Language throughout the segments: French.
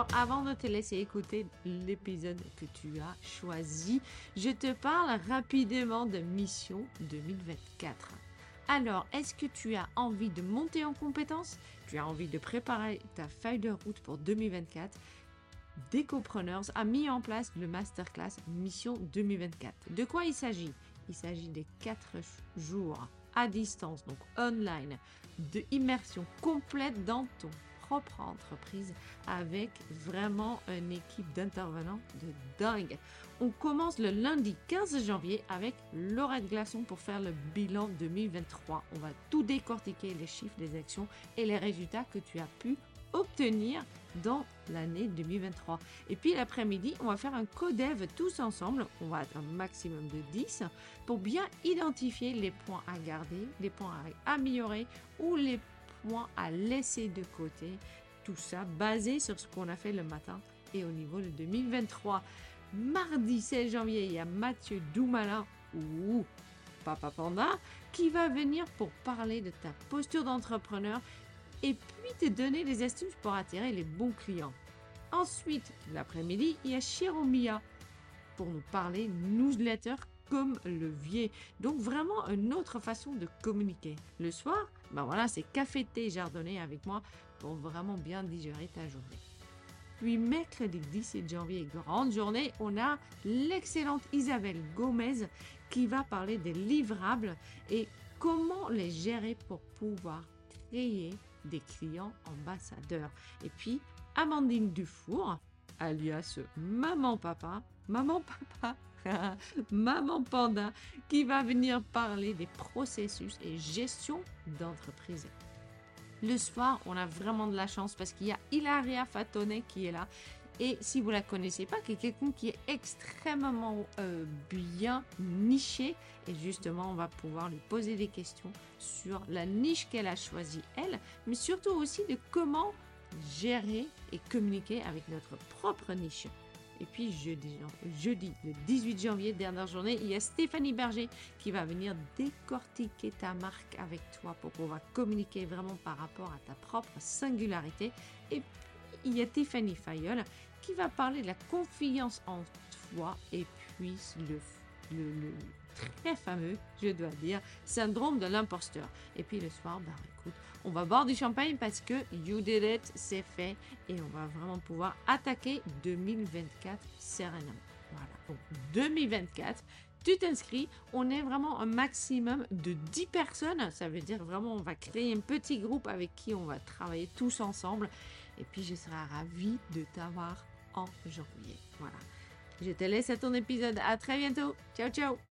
Alors, avant de te laisser écouter l'épisode que tu as choisi, je te parle rapidement de Mission 2024. Alors, est-ce que tu as envie de monter en compétences Tu as envie de préparer ta feuille de route pour 2024 Decopreneurs a mis en place le masterclass Mission 2024. De quoi il s'agit? Il s'agit des 4 jours à distance, donc online, de immersion complète dans ton propre entreprise avec vraiment une équipe d'intervenants de dingue. On commence le lundi 15 janvier avec Laurette Glaçon pour faire le bilan 2023. On va tout décortiquer, les chiffres, les actions et les résultats que tu as pu obtenir dans l'année 2023. Et puis l'après-midi, on va faire un codev tous ensemble. On va être un maximum de 10 pour bien identifier les points à garder, les points à améliorer ou les points à laisser de côté. Tout ça basé sur ce qu'on a fait le matin et au niveau de 2023. Mardi 16 janvier, il y a Mathieu Doumala ou Papa Panda qui va venir pour parler de ta posture d'entrepreneur et puis te donner des astuces pour attirer les bons clients. Ensuite, l'après-midi, il y a Chiromia pour nous parler newsletter comme levier. Donc vraiment une autre façon de communiquer. Le soir, ben voilà, c'est café thé jardonné avec moi pour vraiment bien digérer ta journée. Puis mercredi 17 janvier, grande journée, on a l'excellente Isabelle Gomez qui va parler des livrables et comment les gérer pour pouvoir créer des clients ambassadeurs. Et puis Amandine Dufour, alias Maman Papa, Maman Papa, Maman Panda, qui va venir parler des processus et gestion d'entreprise. Le soir, on a vraiment de la chance parce qu'il y a Hilaria Fatone qui est là. Et si vous la connaissez pas, qui est quelqu'un qui est extrêmement euh, bien niché. Et justement, on va pouvoir lui poser des questions sur la niche qu'elle a choisie, elle, mais surtout aussi de comment gérer et communiquer avec notre propre niche. Et puis jeudi, le 18 janvier, dernière journée, il y a Stéphanie Berger qui va venir décortiquer ta marque avec toi pour pouvoir communiquer vraiment par rapport à ta propre singularité. Et puis, il y a Tiffany Fayol qui va parler de la confiance en toi et puis le, le, le très fameux, je dois dire, syndrome de l'imposteur. Et puis le soir, bah on va boire du champagne parce que You Did It, c'est fait et on va vraiment pouvoir attaquer 2024 sereinement. Voilà, donc 2024, tu t'inscris, on est vraiment un maximum de 10 personnes, ça veut dire vraiment on va créer un petit groupe avec qui on va travailler tous ensemble et puis je serai ravie de t'avoir en janvier. Voilà. Je te laisse à ton épisode. À très bientôt. Ciao, ciao.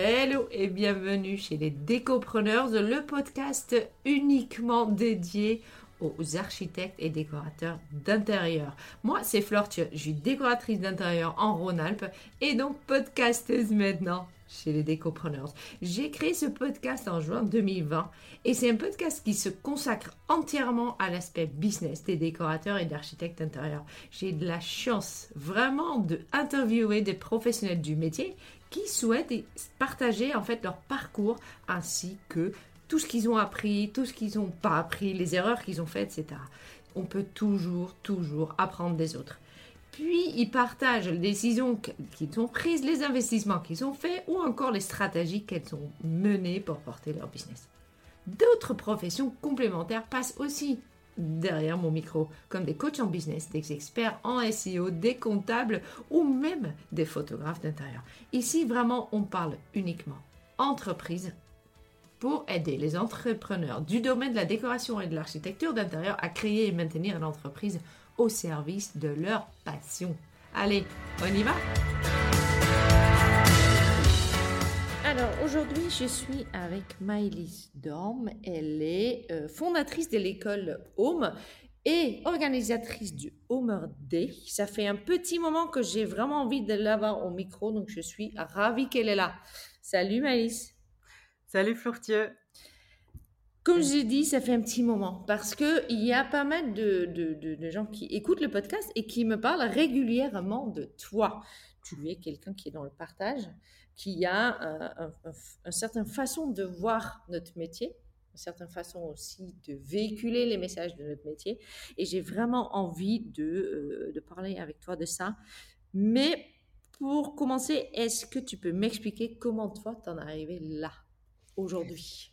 Hello et bienvenue chez les Décopreneurs, le podcast uniquement dédié aux architectes et décorateurs d'intérieur. Moi, c'est Flore, je suis décoratrice d'intérieur en Rhône-Alpes et donc podcasteuse maintenant chez les Décopreneurs. J'ai créé ce podcast en juin 2020 et c'est un podcast qui se consacre entièrement à l'aspect business des décorateurs et d'architectes d'intérieur. J'ai de la chance vraiment de interviewer des professionnels du métier qui souhaitent partager en fait leur parcours ainsi que tout ce qu'ils ont appris, tout ce qu'ils n'ont pas appris, les erreurs qu'ils ont faites, etc. On peut toujours, toujours apprendre des autres. Puis ils partagent les décisions qu'ils ont prises, les investissements qu'ils ont faits ou encore les stratégies qu'elles ont menées pour porter leur business. D'autres professions complémentaires passent aussi derrière mon micro, comme des coachs en business, des experts en SEO, des comptables ou même des photographes d'intérieur. Ici, vraiment, on parle uniquement entreprise pour aider les entrepreneurs du domaine de la décoration et de l'architecture d'intérieur à créer et maintenir l'entreprise au service de leur passion. Allez, on y va? Alors aujourd'hui, je suis avec Maëlys Dorm. Elle est euh, fondatrice de l'école Home et organisatrice du Homer Day. Ça fait un petit moment que j'ai vraiment envie de l'avoir au micro, donc je suis ravie qu'elle est là. Salut Maëlys. Salut Flourtieu. Comme j'ai dit, ça fait un petit moment parce qu'il y a pas mal de, de, gens qui écoutent le podcast et qui me parlent régulièrement de toi. tu es quelqu'un qui est dans le partage, qui a une certaine façon de voir notre métier, une certaine façon aussi de véhiculer les messages de notre métier. Et j'ai vraiment envie de, euh, de parler avec toi de ça. Mais pour commencer, est-ce que tu peux m'expliquer comment toi t'en es arrivé là, aujourd'hui?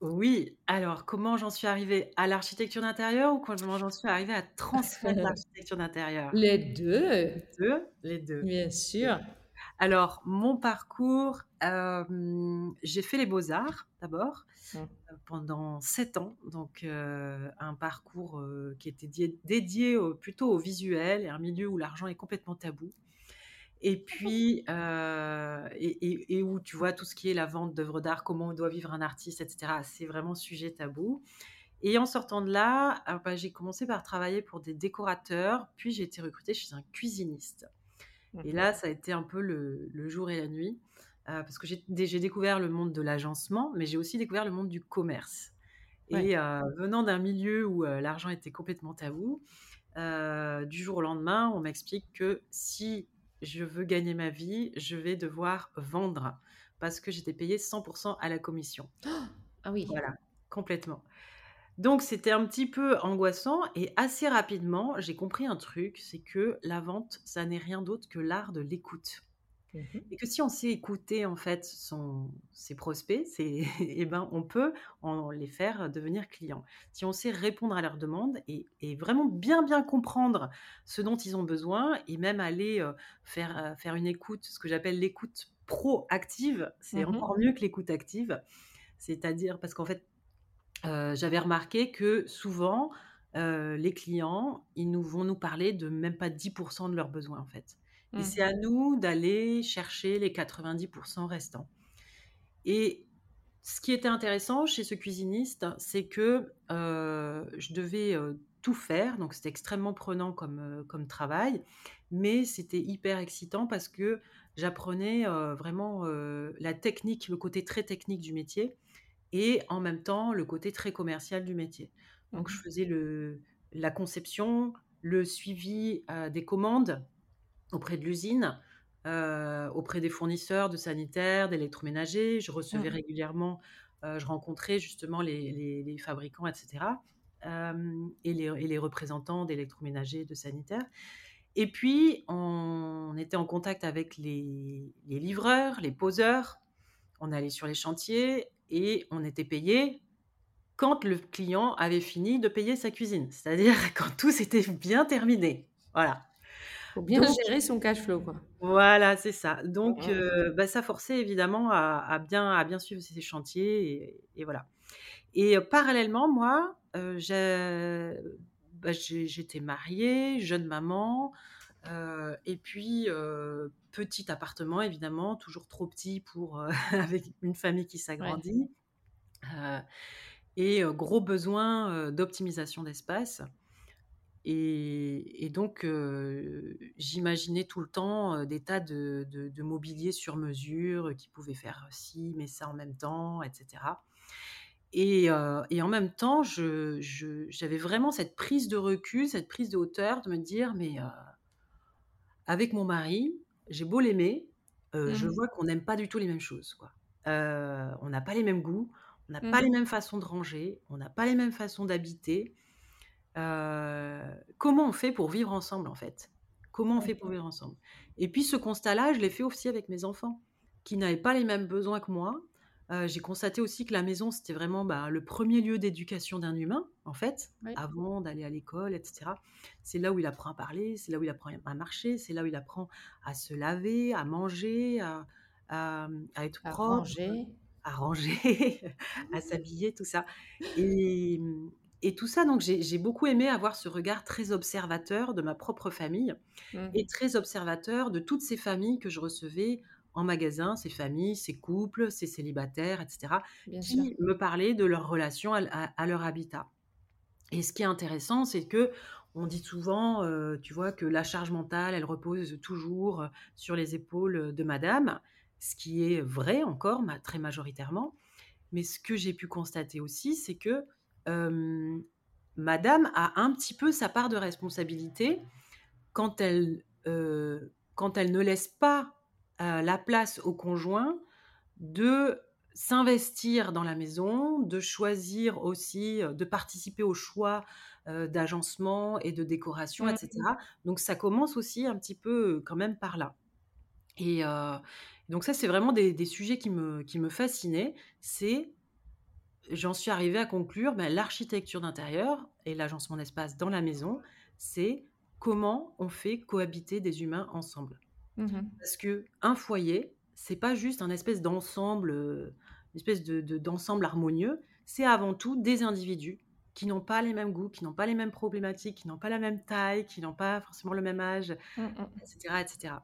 Oui, alors comment j'en suis arrivée à l'architecture d'intérieur ou comment j'en suis arrivée à transmettre l'architecture d'intérieur? Les deux. Les deux, les deux. Bien sûr. Alors, mon parcours, euh, j'ai fait les beaux-arts d'abord mmh. euh, pendant sept ans, donc euh, un parcours qui était dédié plutôt au visuel et un milieu où l'argent est complètement tabou. Et puis, et, où tu vois tout ce qui est la vente d'œuvres d'art, comment on doit vivre un artiste, etc. C'est vraiment sujet tabou. Et en sortant de là, euh, bah, j'ai commencé par travailler pour des décorateurs, puis j'ai été recrutée chez un cuisiniste. Et là, ça a été un peu le, jour et la nuit, euh, parce que j'ai découvert le monde de l'agencement, mais j'ai aussi découvert le monde du commerce. Et venant d'un milieu où l'argent était complètement tabou, du jour au lendemain, on m'explique que si je veux gagner ma vie, je vais devoir vendre parce que j'étais payée 100% à la commission. Ah oui. Voilà, complètement. Donc c'était un petit peu angoissant et assez rapidement, j'ai compris un truc, c'est que la vente, ça n'est rien d'autre que l'art de l'écoute. Mmh et que si on sait écouter en fait son, ses prospects, c'est, eh ben, on peut en les faire devenir clients. Si on sait répondre à leurs demandes et, vraiment bien bien comprendre ce dont ils ont besoin et même aller euh, faire, euh, faire une écoute, ce que j'appelle l'écoute proactive, c'est mmh encore mieux que l'écoute active. C'est-à-dire parce qu'en fait, euh, j'avais remarqué que souvent, les clients, ils nous vont nous parler de même pas 10% de leurs besoins en fait. Et mmh. c'est à nous d'aller chercher les 90% restants. Et ce qui était intéressant chez ce cuisiniste, c'est que euh, je devais euh, tout faire, donc c'était extrêmement prenant comme, euh, comme travail, mais c'était hyper excitant parce que j'apprenais vraiment la technique, le côté très technique du métier, et en même temps le côté très commercial du métier. Donc je mmh. faisais le, la conception, le suivi des commandes, auprès de l'usine, euh, auprès des fournisseurs de sanitaires, d'électroménagers. Je recevais mmh. régulièrement, euh, je rencontrais justement les, fabricants, etc. Euh, et, les, représentants d'électroménagers, de sanitaires. Et puis, on était en contact avec les, livreurs, les poseurs. On allait sur les chantiers et on était payé quand le client avait fini de payer sa cuisine, c'est-à-dire quand tout s'était bien terminé. Voilà faut bien gérer son cash flow, quoi. Voilà, c'est ça. Donc, euh, bah, ça forçait évidemment à, bien, à bien suivre ces chantiers, et, voilà. Et euh, parallèlement, moi, euh, bah, j'étais mariée, jeune maman, et puis petit appartement, évidemment, toujours trop petit pour avec une famille qui s'agrandit, et gros besoin d'optimisation d'espace. Et, donc, j'imaginais tout le temps des tas de, mobilier sur mesure qui pouvaient faire ci, mais ça en même temps, etc. Et, en même temps, j'avais vraiment cette prise de recul, cette prise de hauteur de me dire, mais avec mon mari, j'ai beau l'aimer, je mmh vois qu'on n'aime pas du tout les mêmes choses. Quoi. on n'a pas les mêmes goûts, on n'a pas mmh les mêmes façons de ranger, on n'a pas les mêmes façons d'habiter. Euh, comment on fait pour vivre ensemble en fait? Comment on fait pour vivre ensemble? Et puis ce constat-là, je l'ai fait aussi avec mes enfants, qui n'avaient pas les mêmes besoins que moi. Euh, j'ai constaté aussi que la maison, c'était vraiment bah, le premier lieu d'éducation d'un humain, en fait, avant d'aller à l'école, etc. C'est là où il apprend à parler, c'est là où il apprend à marcher, c'est là où il apprend à se laver, à manger, à, à, être à ranger. à ranger, à s'habiller, tout ça. Et, et tout ça, donc j'ai beaucoup aimé avoir ce regard très observateur de ma propre famille mmh. et très observateur de toutes ces familles que je recevais en magasin, ces familles, ces couples, ces célibataires, etc., qui me parlaient de leur relation à, leur habitat. Et ce qui est intéressant, c'est que on dit souvent, euh, tu vois, que la charge mentale, elle repose toujours sur les épaules de madame, ce qui est vrai encore, très majoritairement. Mais ce que j'ai pu constater aussi, c'est que madame a un petit peu sa part de responsabilité quand elle quand elle ne laisse pas la place au conjoint de s'investir dans la maison, de choisir aussi, de participer au choix d'agencement et de décoration, etc. Mmh. Donc ça commence aussi un petit peu quand même par là. Et donc ça, c'est vraiment des, sujets qui me, qui me fascinaient. C'est, j'en suis arrivée à conclure, ben, l'architecture d'intérieur et l'agencement d'espace dans la maison, c'est comment on fait cohabiter des humains ensemble. Mmh Parce que un foyer, c'est pas juste un espèce d'ensemble, une espèce de, d'ensemble harmonieux. C'est avant tout des individus qui n'ont pas les mêmes goûts, qui n'ont pas les mêmes problématiques, qui n'ont pas la même taille, qui n'ont pas forcément le même âge, etc., mmh etc.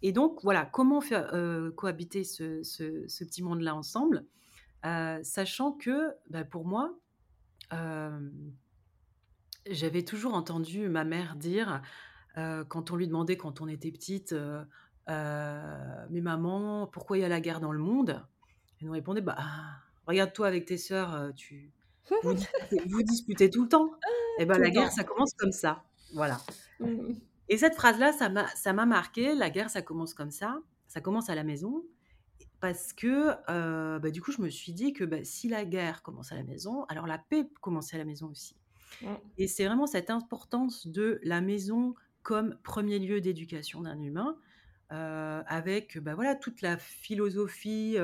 Et donc, voilà, comment faire cohabiter ce, ce, petit monde-là ensemble, sachant que, bah, pour moi, j'avais toujours entendu ma mère dire, quand on lui demandait, quand on était petite, mais maman, pourquoi il y a la guerre dans le monde? Elle nous répondait, bah, regarde-toi avec tes sœurs, tu, vous disputez, tout le temps. Et eh ben la guerre, ça commence comme ça. Voilà. Mmh. Et cette phrase-là, ça m'a, ça m'a marqué. La guerre, ça commence comme ça. Ça commence à la maison. Parce que, bah, du coup, je me suis dit que bah, si la guerre commence à la maison, alors la paix commence à la maison aussi. Mmh. Et c'est vraiment cette importance de la maison comme premier lieu d'éducation d'un humain, avec bah, voilà, toute la philosophie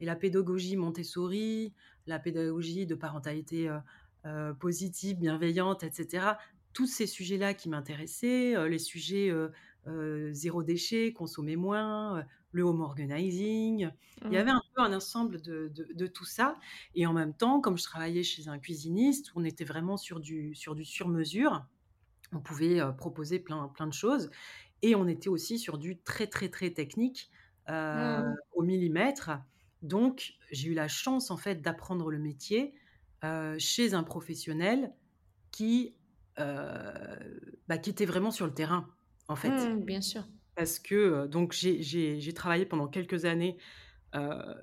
et la pédagogie Montessori, la pédagogie de parentalité positive, bienveillante, etc. Tous ces sujets-là qui m'intéressaient, les sujets zéro déchet, consommer moins, le home organizing. Il y avait mmh. un peu un ensemble de, tout ça. Et en même temps, comme je travaillais chez un cuisiniste, on était vraiment sur du, sur du sur-mesure. On pouvait proposer plein, plein de choses. Et on était aussi sur du très, très, très technique, mmh. au millimètre. Donc, j'ai eu la chance, en fait, d'apprendre le métier chez un professionnel qui, bah, qui était vraiment sur le terrain, en fait. Mmh, bien sûr. Parce que, donc, j'ai travaillé pendant quelques années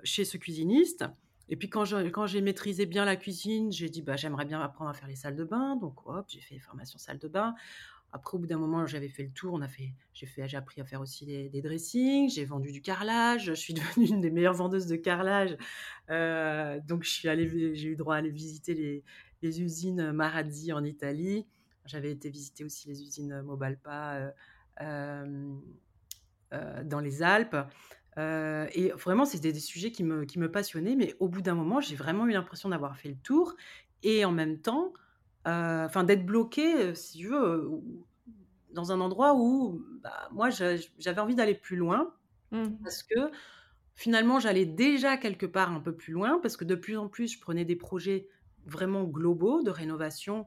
chez ce cuisiniste. Et puis, quand j'ai maîtrisé bien la cuisine, j'ai dit, bah, j'aimerais bien apprendre à faire les salles de bain. Donc, hop, j'ai fait formation salle de bain. Après, au bout d'un moment, j'avais fait le tour. On a fait, j'ai appris à faire aussi des, dressings. J'ai vendu du carrelage. Je suis devenue une des meilleures vendeuses de carrelage. Euh, donc, je suis allée, j'ai eu droit à aller visiter les, usines Marazzi en Italie. J'avais été visiter aussi les usines Mobalpa euh, euh, dans les Alpes. Et vraiment, c'était des sujets qui me, qui me passionnaient. Mais au bout d'un moment, j'ai vraiment eu l'impression d'avoir fait le tour. Et en même temps, enfin d'être bloqué, si tu veux, dans un endroit où bah, moi j'avais envie d'aller plus loin mmh. parce que finalement j'allais déjà quelque part un peu plus loin parce que de plus en plus je prenais des projets vraiment globaux de rénovation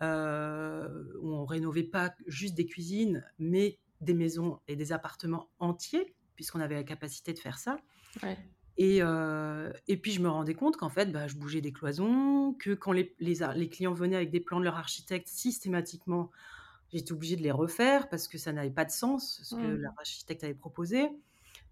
où on rénovait pas juste des cuisines mais des maisons et des appartements entiers puisqu'on avait la capacité de faire ça. Et, et puis je me rendais compte qu'en fait, bah, je bougeais des cloisons, que quand les, les, clients venaient avec des plans de leur architecte, systématiquement, j'étais obligée de les refaire parce que ça n'avait pas de sens, ce que mmh. leur architecte avait proposé,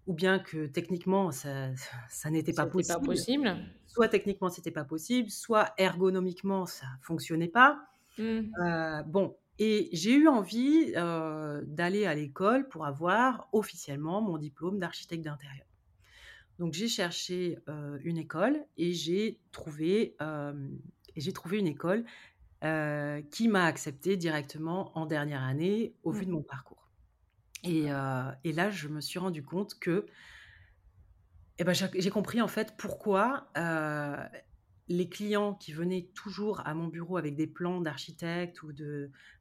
ou bien que techniquement, ça, ça n'était pas possible. pas possible. Soit techniquement, c'était pas possible, soit ergonomiquement, ça fonctionnait pas. Mmh. bon, et j'ai eu envie d'aller à l'école pour avoir officiellement mon diplôme d'architecte d'intérieur. Donc j'ai cherché une école et j'ai trouvé, j'ai trouvé une école qui m'a accepté directement en dernière année au vu de mmh. mon parcours. Et, et, là, je me suis rendu compte que eh ben, j'ai compris en fait pourquoi les clients qui venaient toujours à mon bureau avec des plans d'architecte ou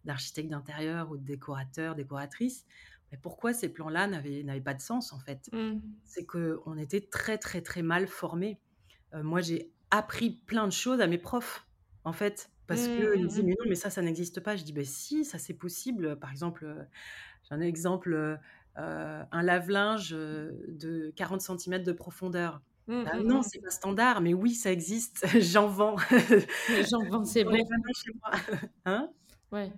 d'architecte d'intérieur ou de décorateur, décoratrice, mais pourquoi ces plans-là n'avaient pas de sens en fait? Mmh. C'est qu'on était très très très mal formés. Euh, moi j'ai appris plein de choses à mes profs en fait parce mmh, qu'ils me disaient mmh, mais non mais ça ça n'existe pas. Je dis ben si ça c'est possible. Par exemple euh, j'ai un exemple euh, un lave-linge de 40 cm de profondeur. Ah non, c'est pas standard, mais oui, ça existe. J'en vends. J'en vends, c'est bon. Chez moi. Hein? Ouais.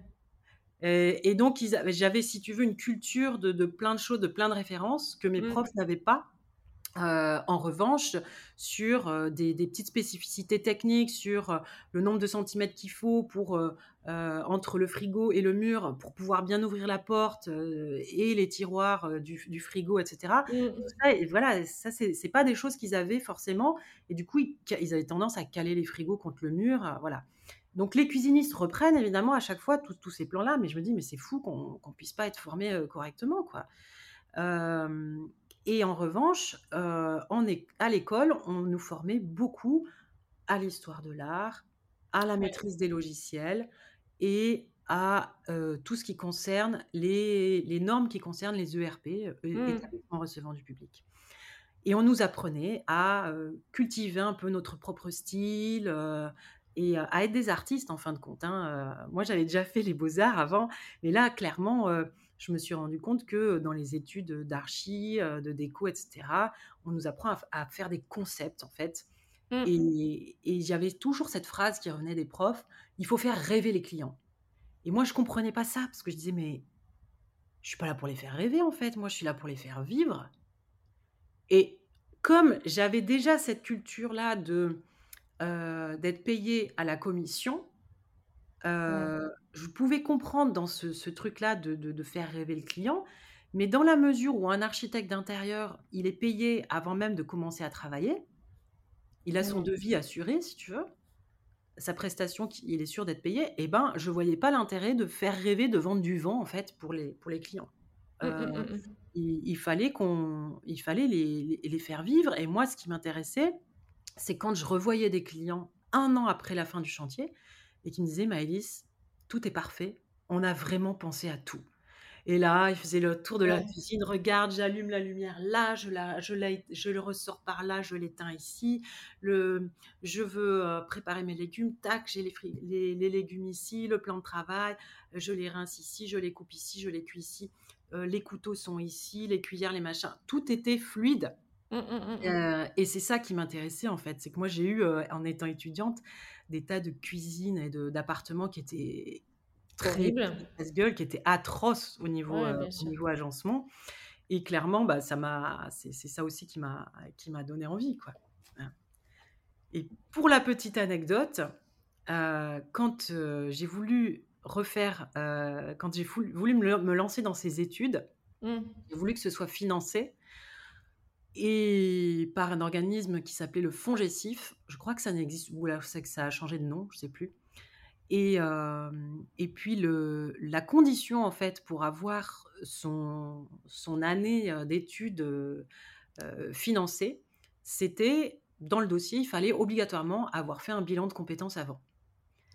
Et, donc, j'avais, si tu veux, une culture de, plein de choses, de plein de références que mes mmh. profs n'avaient pas. Euh, en revanche, sur euh, des, petites spécificités techniques, sur euh, le nombre de centimètres qu'il faut pour entre le frigo et le mur pour pouvoir bien ouvrir la porte et les tiroirs du, frigo, etc. Mmh. et voilà, ça c'est pas des choses qu'ils avaient forcément, et du coup ils, avaient tendance à caler les frigos contre le mur, voilà. Donc les cuisinistes reprennent évidemment à chaque fois tous ces plans-là, mais je me dis mais c'est fou qu'on ne puisse pas être formé correctement, quoi. Et en revanche, euh, à l'école, on nous formait beaucoup à l'histoire de l'art, à la maîtrise des logiciels et à euh, tout ce qui concerne les, normes qui concernent les ERP, euh, mmh. établissements recevant du public. Et on nous apprenait à cultiver un peu notre propre style et à être des artistes en fin de compte. Hein. moi, j'avais déjà fait les beaux-arts avant, mais là, clairement, je me suis rendu compte que dans les études d'archi, de déco, etc., on nous apprend à, faire des concepts, en fait. Mmh. Et, et j'avais toujours cette phrase qui revenait des profs, il faut faire rêver les clients. Et moi, je comprenais pas ça, parce que je disais, mais je suis pas là pour les faire rêver, en fait, moi, je suis là pour les faire vivre. Et comme j'avais déjà cette culture-là de d'être payé à la commission, je pouvais comprendre dans ce, truc-là de, faire rêver le client, mais dans la mesure où un architecte d'intérieur, il est payé avant même de commencer à travailler, il a son devis assuré, si tu veux, sa prestation, il est sûr d'être payé, et eh ben, je voyais pas l'intérêt de faire rêver, de vendre du vent, en fait, pour les, pour les clients. Mmh, mmh, mmh, il, fallait, qu'on, il fallait les, les faire vivre, et moi, ce qui m'intéressait, c'est quand je revoyais des clients un an après la fin du chantier, et qui me disait Maëlys, tout est parfait, on a vraiment pensé à tout. Et là, il faisait le tour de la cuisine, regarde, j'allume la lumière là, je, la, je, la, je le ressors par là, je l'éteins ici, le, je veux euh, préparer mes légumes, tac, j'ai les, les, les, légumes ici, le plan de travail, je les rince ici, je les coupe ici, je les cuis ici, euh, les couteaux sont ici, les cuillères, les machins, tout était fluide. Mmh, mmh, mmh, euh, et c'est ça qui m'intéressait en fait, c'est que moi j'ai eu, en étant étudiante, des tas de cuisines et d'appartements qui étaient très qui étaient atroces au niveau, euh, niveau agencement. Et clairement, bah, ça m'a, c'est, ça aussi qui m'a, qui m'a donné envie, quoi. Et pour la petite anecdote, euh, quand euh, j'ai voulu refaire, quand j'ai voulu, me, lancer dans ces études, mmh. j'ai voulu que ce soit financé et par un organisme qui s'appelait le Fonds Gessif. Je crois que ça n'existe, ou là, c'est que ça a changé de nom, je sais plus. Et, et puis le, la condition en fait pour avoir son, son année d'études financée, c'était dans le dossier, il fallait obligatoirement avoir fait un bilan de compétences avant.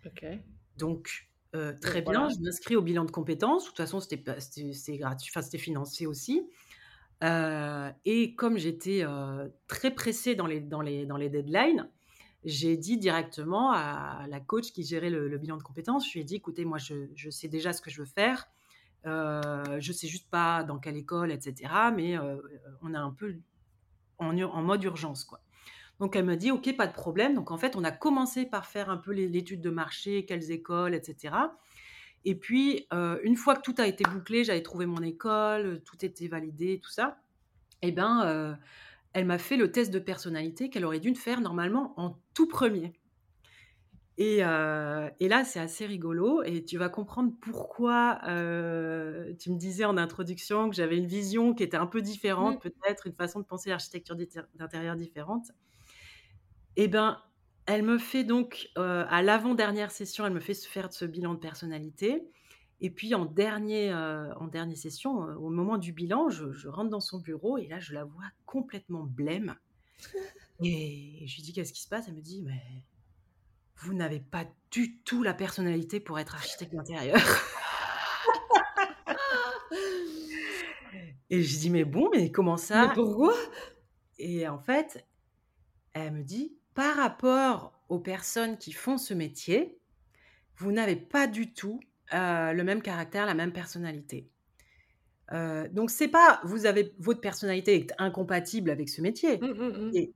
Ok. Donc très bien, je m'inscris au bilan de compétences. De toute façon, c'était gratuit, enfin c'était financé aussi. Euh, et comme j'étais euh, très pressée dans les, dans, les, dans les deadlines, j'ai dit directement à la coach qui gérait le, bilan de compétences, je lui ai dit, écoutez, moi, je, je sais déjà ce que je veux faire. Euh, je sais juste pas dans quelle école, etc. Mais euh, on a un peu en, en, mode urgence, quoi. Donc elle me dit, ok, pas de problème. Donc en fait, on a commencé par faire un peu l'étude de marché, quelles écoles, etc. Et puis, euh, une fois que tout a été bouclé, j'avais trouvé mon école, tout était validé, tout ça, eh bien, euh, elle m'a fait le test de personnalité qu'elle aurait dû faire normalement en tout premier. Et, euh, et là, c'est assez rigolo et tu vas comprendre pourquoi tu me disais en introduction que j'avais une vision qui était un peu différente, peut-être une façon de penser l'architecture d'intérieur différente. Eh bien, elle me fait donc, euh, à l'avant-dernière session, elle me fait faire ce bilan de personnalité. Et puis en dernier, euh, en dernière session, euh, au moment du bilan, je, rentre dans son bureau et là, je la vois complètement blême. Et je lui dis, qu'est-ce qui se passe? Elle me dit, mais vous n'avez pas du tout la personnalité pour être architecte d'intérieur. et je dis, mais bon, mais comment ça? Mais pourquoi? Et en fait, elle me dit, par rapport aux personnes qui font ce métier, vous n'avez pas du tout euh, le même caractère, la même personnalité. Euh, donc c'est pas vous avez votre personnalité est incompatible avec ce métier. Mmh, mmh, mmh. Et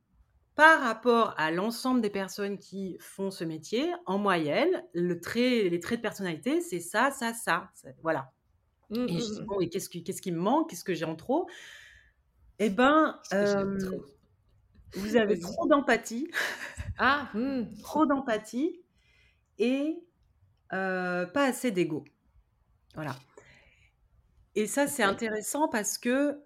par rapport à l'ensemble des personnes qui font ce métier, en moyenne, le trait, les traits de personnalité, c'est ça, ça, ça. Voilà. et je dis, bon, et qu'est-ce qui, qu'est-ce qui me manque? Qu'est-ce que j'ai en trop? Eh ben, vous avez trop d'empathie. Ah, hmm. trop d'empathie et pas assez d'ego. Voilà. Et ça, c'est intéressant parce que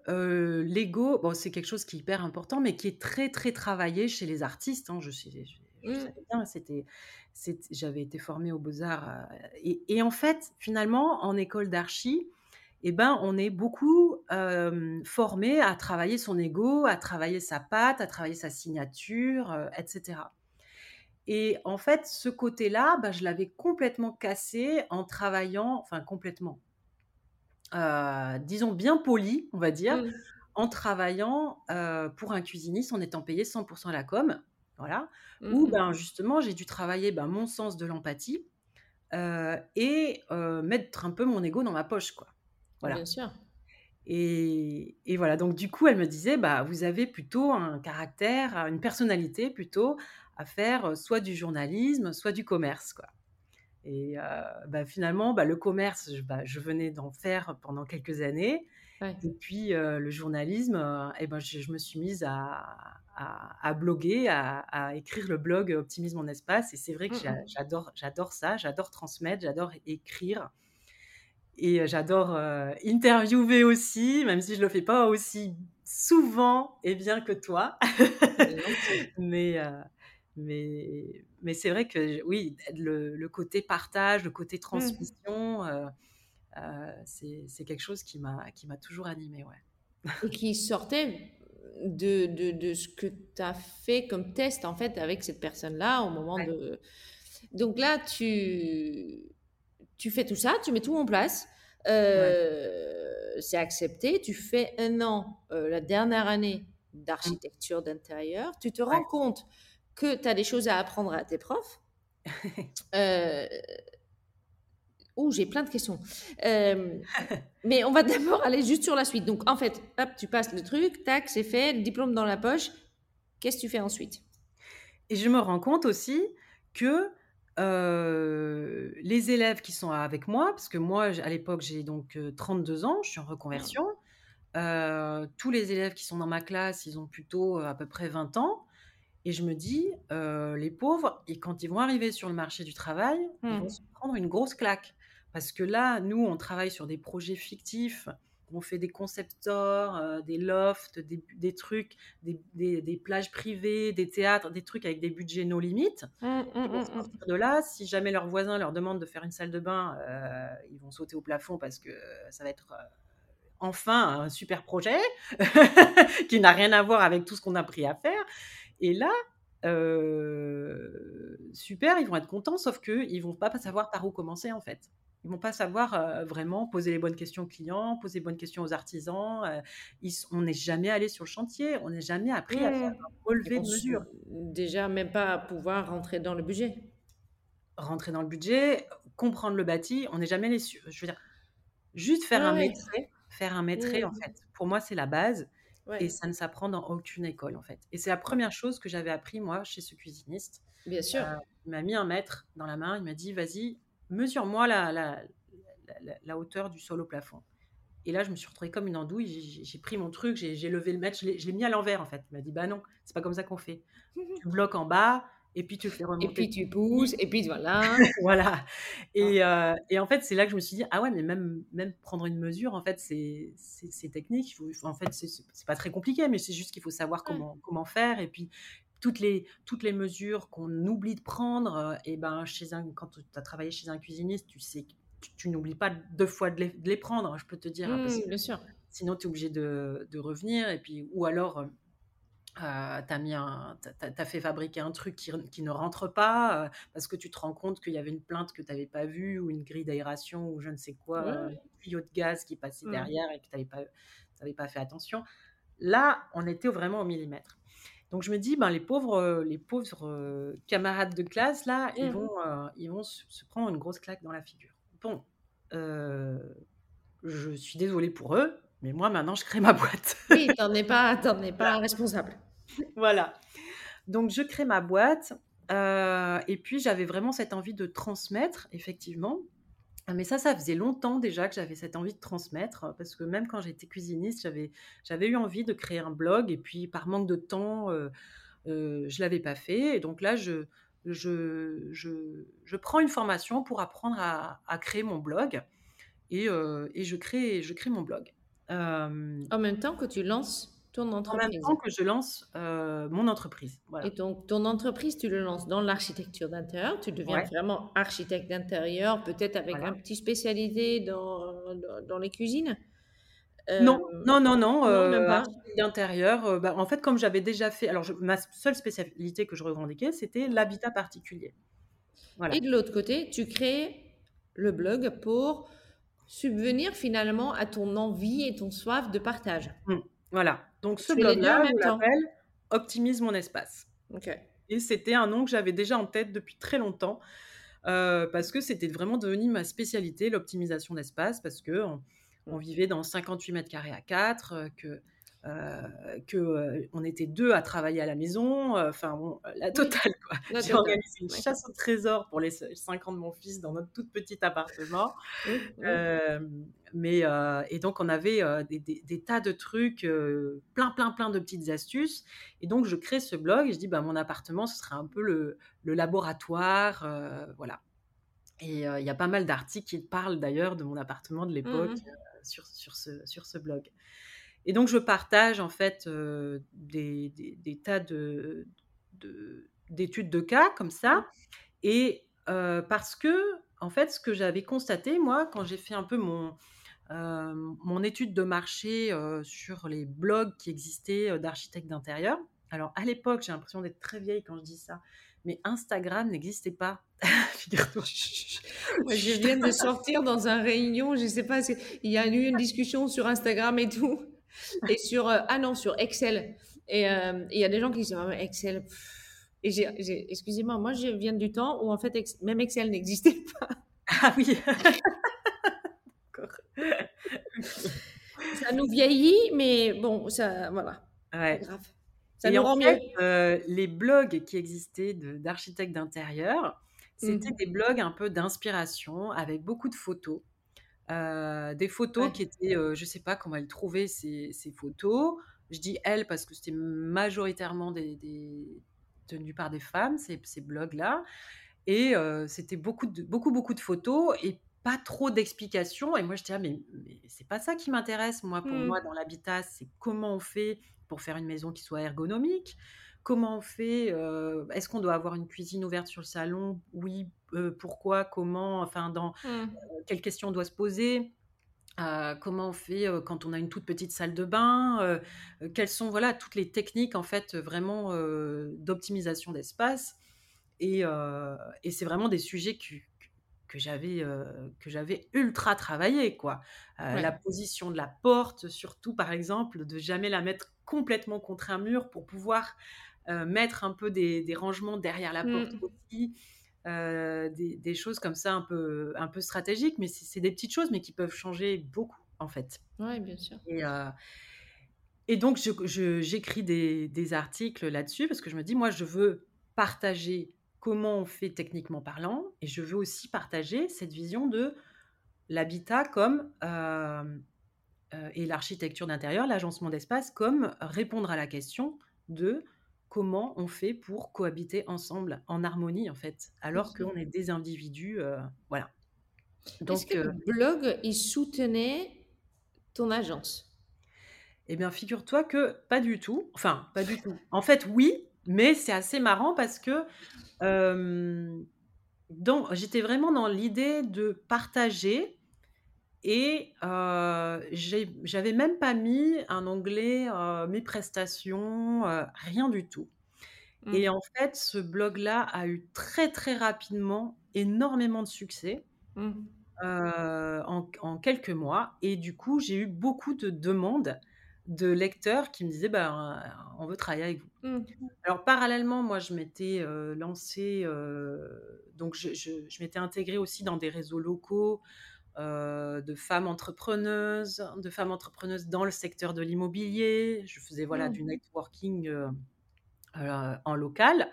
l'ego, bon, c'est quelque chose qui est hyper important, mais qui est très, très travaillé chez les artistes. Hein. Je, savais bien, c'était, j'avais été formée aux Beaux-Arts. et, en fait, finalement, en école d'archi, eh ben, on est beaucoup formé à travailler son ego, à travailler sa patte, à travailler sa signature, etc. Et en fait, ce côté-là, bah, je l'avais complètement cassé en travaillant, enfin complètement, disons bien poli, on va dire, mmh. en travaillant pour un cuisiniste en étant payé 100% à la com. Voilà. Mmh, Où ben, justement, j'ai dû travailler ben, mon sens de l'empathie et mettre un peu mon ego dans ma poche. Quoi. Voilà. Bien sûr. Et, voilà, donc du coup, elle me disait, bah, vous avez plutôt un caractère, une personnalité plutôt à faire soit du journalisme, soit du commerce. Quoi. Et bah, finalement, bah, le commerce, je, bah, je venais d'en faire pendant quelques années. Et puis le journalisme, et ben, je, me suis mise à, à, bloguer, à, écrire le blog Optimisme en espace. Et c'est vrai que mmh, mmh. j'adore, j'adore ça, j'adore transmettre, j'adore écrire. Et j'adore interviewer aussi, même si je ne le fais pas aussi souvent et bien que toi. mais, mais, mais c'est vrai que oui, le, côté partage, le côté mmh. transmission, c'est quelque chose qui m'a toujours animée. Ouais. Et qui sortait de, de, de ce que tu as fait comme test en fait avec cette personne-là au moment de... Donc là, tu tu fais tout ça, tu mets tout en place. Euh, c'est accepté. Tu fais un an, euh, la dernière année d'architecture d'intérieur. Tu te rends compte que tu as des choses à apprendre à tes profs. euh, Oh, j'ai plein de questions. Euh, mais on va d'abord aller juste sur la suite. Donc, en fait, hop, tu passes le truc, tac, c'est fait, le diplôme dans la poche. Qu'est-ce que tu fais ensuite? Et je me rends compte aussi que les élèves qui sont avec moi, parce que moi, à l'époque, j'ai donc 32 ans, je suis en reconversion. tous les élèves qui sont dans ma classe, ils ont plutôt à peu près 20 ans. Et je me dis, les pauvres, et quand ils vont arriver sur le marché du travail, ils vont mmh. se prendre une grosse claque. Parce que là, nous, on travaille sur des projets fictifs on fait des concept stores, euh, des lofts, des, trucs, des, plages privées, des théâtres, des trucs avec des budgets no limites. Mmh, mmh, mmh, de là, si jamais leurs voisins leur demandent de faire une salle de bain, euh, ils vont sauter au plafond parce que ça va être euh, enfin un super projet qui n'a rien à voir avec tout ce qu'on a pris à faire. Et là, super, ils vont être contents, sauf qu'ils ne vont pas savoir par où commencer en fait. Ils vont pas savoir vraiment poser les bonnes questions aux clients, poser les bonnes questions aux artisans. on n'est jamais allé sur le chantier, on n'est jamais appris à faire mmh. un relevé de mesure. Déjà, même pas à pouvoir rentrer dans le budget. Rentrer dans le budget, comprendre le bâti, on n'est jamais allé sur. Je veux dire, juste faire un ouais. faire un maîtrise, en mmh. fait. Pour moi, c'est la base. Et ça ne s'apprend dans aucune école, en fait. Et c'est la première chose que j'avais appris, moi, chez ce cuisiniste. Bien sûr. il m'a mis un mètre dans la main, il m'a dit, vas-y, mesure-moi la, la, la, hauteur du sol au plafond. Et là, je me suis retrouvée comme une andouille. J'ai pris mon truc, j'ai levé le mètre, je l'ai mis à l'envers en fait. Il m'a dit Bah non, c'est pas comme ça qu'on fait. tu bloques en bas, et puis tu le fais remonter. Et puis tu pousses, et puis voilà. voilà. Et, euh, et, en fait, c'est là que je me suis dit Ah ouais, mais même, même prendre une mesure, en fait, c'est technique. en fait, c'est pas très compliqué, mais c'est juste qu'il faut savoir comment, comment faire. Et puis, toutes les, toutes les mesures qu'on oublie de prendre, euh, et ben chez un, quand tu as travaillé chez un cuisiniste, tu sais tu, n'oublies pas deux fois de les, prendre, je peux te dire. Hein, mmh, bien sûr. Sinon, tu es obligé de, de, revenir. Et puis, ou alors, euh, euh tu as, as, fait fabriquer un truc qui, qui ne rentre pas euh, parce que tu te rends compte qu'il y avait une plainte que tu n'avais pas vue ou une grille d'aération ou je ne sais quoi, un tuyau de gaz qui passait mmh. derrière et que tu n'avais pas, pas fait attention. Là, on était vraiment au millimètre. Donc je me dis, ben, les pauvres, euh, les pauvres euh, camarades de classe, là, ils mmh. vont, euh, ils vont se, prendre une grosse claque dans la figure. Bon, je suis désolée pour eux, mais moi maintenant, je crée ma boîte. oui, t'en es pas, es pas responsable. voilà. Donc je crée ma boîte, et puis j'avais vraiment cette envie de transmettre, effectivement. Ah mais ça, ça faisait longtemps déjà que j'avais cette envie de transmettre, parce que même quand j'étais cuisiniste, j'avais eu envie de créer un blog et puis par manque de temps, heu heu, je l'avais pas fait et donc là, je je je prends une formation pour apprendre à créer mon blog et heu et je crée je crée mon blog. En même temps que tu lances ton en même entreprise. temps que je lance, heu, mon entreprise, et donc ton entreprise, tu le lances dans l'architecture d'intérieur, tu deviens Ouais, vraiment architecte d'intérieur, peut-être avec un petit spécialité dans dans dans les cuisines? Non, Hem, non, non, non, non, architecte d'intérieur, heu, bah, en fait, comme j'avais déjà fait alors je ma seule spécialité que je revendiquais, c'était l'habitat particulier. Et de l'autre côté, tu crées le blog pour subvenir finalement à ton envie et ton soif de partage. Mmh, voilà. Donc ce tu fais les 2 en blog-là, je l'appelle «Optimise mon espace» et c'était un nom que j'avais déjà en tête depuis très longtemps, heu, parce que c'était vraiment devenu ma spécialité, l'optimisation d'espace, parce qu'on on Mmh. vivait dans 58 mètres carrés à 4, heu, que, que, heu, on était 2 à travailler à la maison, heu, enfin bon, la totale quoi. J'ai organisé une chasse au trésor pour les c 5 ans de mon fils dans notre tout petit appartement. Mmh, mmh. Mais et donc on avait, des des des tas de trucs, plein, plein, plein de petites astuces et donc je crée ce blog et je dis: «Bah, mon appartement, ce serait un peu le le laboratoire», voilà et il y a pas mal d'articles qui parlent d'ailleurs de mon appartement de Mmh l'époque, heu, mh. sur sur ce sur ce blog et donc je partage en fait, heu, des des des tas de de d'études de cas comme Mmh. ça et heu, parce qu'en fait, ce que j'avais constaté moi, quand j'ai fait un peu mon Hem, mon étude de marché, sur les blogs qui existaient, d'architectes d'intérieur. Alors à l'époque, j'ai l'impression d'être très vieille quand je dis ça, mais Instagram n'existait pas, figure-toi. Moi, je viens de sortir dans un réunion, je sais pas, il y a eu une discussion sur Instagram et tout? Et sur, heu, ah non, sur Excel et il y a des gens qui disent: «Ah Excel, pff». et j'ai excusez-moi, moi je viens du temps où en fait ex même Excel n'existait pas. Ah oui, d'accord. Ça nous vieillit, mais bon, ça voilà, Ouais grave. Ça et nous en rend mieux. heu, les blogs qui existaient d'architectes d'intérieur, c'était Mmh. des blogs un peu d'inspiration avec beaucoup de photos. Heu, des photos Ouais. qui étaient, heu, je sais pas comment elle trouvait ces ces photos. Je dis «elle» parce que c'était majoritairement des des tenus par des femmes, ces ces blogs-là et heu, c'était beaucoup de beaucoup, beaucoup de photos et pas trop d'explications et moi j'étais là: «Mais mais c'est pas ça qui m'intéresse moi. Pour moi, Mmh. dans l'habitat, c'est comment on fait pour faire une maison qui soit ergonomique? Comment on fait, heu, est-ce qu'on doit avoir une cuisine ouverte sur le salon? Oui, heu, pourquoi? Comment? Enfin dans Mmh. quelles questions on doit se poser? Comment on fait, quand on a une toute petite salle de bain? Quelles sont, voilà, toutes les techniques, en fait, vraiment, d'optimisation d'espace? Et et c'est vraiment des sujets que que j'avais, que j'avais ultra travaillé, quoi. La position de la porte, surtout, par exemple, de jamais la mettre complètement contre un mur pour pouvoir, mettre un peu des des rangements derrière la porte Mmh. aussi. Heu, des des choses comme ça un peu un peu stratégiques, mais c'est des petites choses, mais qui peuvent changer beaucoup, en fait Ouais, bien sûr. et heu et donc j'écris des des articles là-dessus parce que je me dis: «Moi, je veux partager comment on fait techniquement parlant et je veux aussi partager cette vision de l'habitat comme, heu et l'architecture d'intérieur, l'agencement d'espace comme répondre à la question de comment on fait pour cohabiter ensemble en harmonie, en fait, alors qu'on est des individus, heu, voilà. Est-ce Donc que heu le blog, il soutenait ton agence? et bien, figure-toi que pas du tout, enfin, pas du tout. En fait, oui, mais c'est assez marrant parce que, dans j'étais vraiment dans l'idée de partager et j'ai j'avais même pas mis un onglet, mes prestations, rien du tout et Mmh. en fait, ce blog-là a eu très, très rapidement énormément de succès. Mmh. En en quelques mois et du coup, j'ai eu beaucoup de demandes de lecteurs qui me disaient: «Ben, on veut travailler avec vous». Mmh. Alors parallèlement, moi, je m'étais, lancée, donc je je je m'étais intégrée aussi dans des réseaux locaux, heu, de femmes entrepreneuses, de femmes entrepreneuses dans le secteur de l'immobilier. Je faisais, voilà, du Mmh. networking, heu heu, en local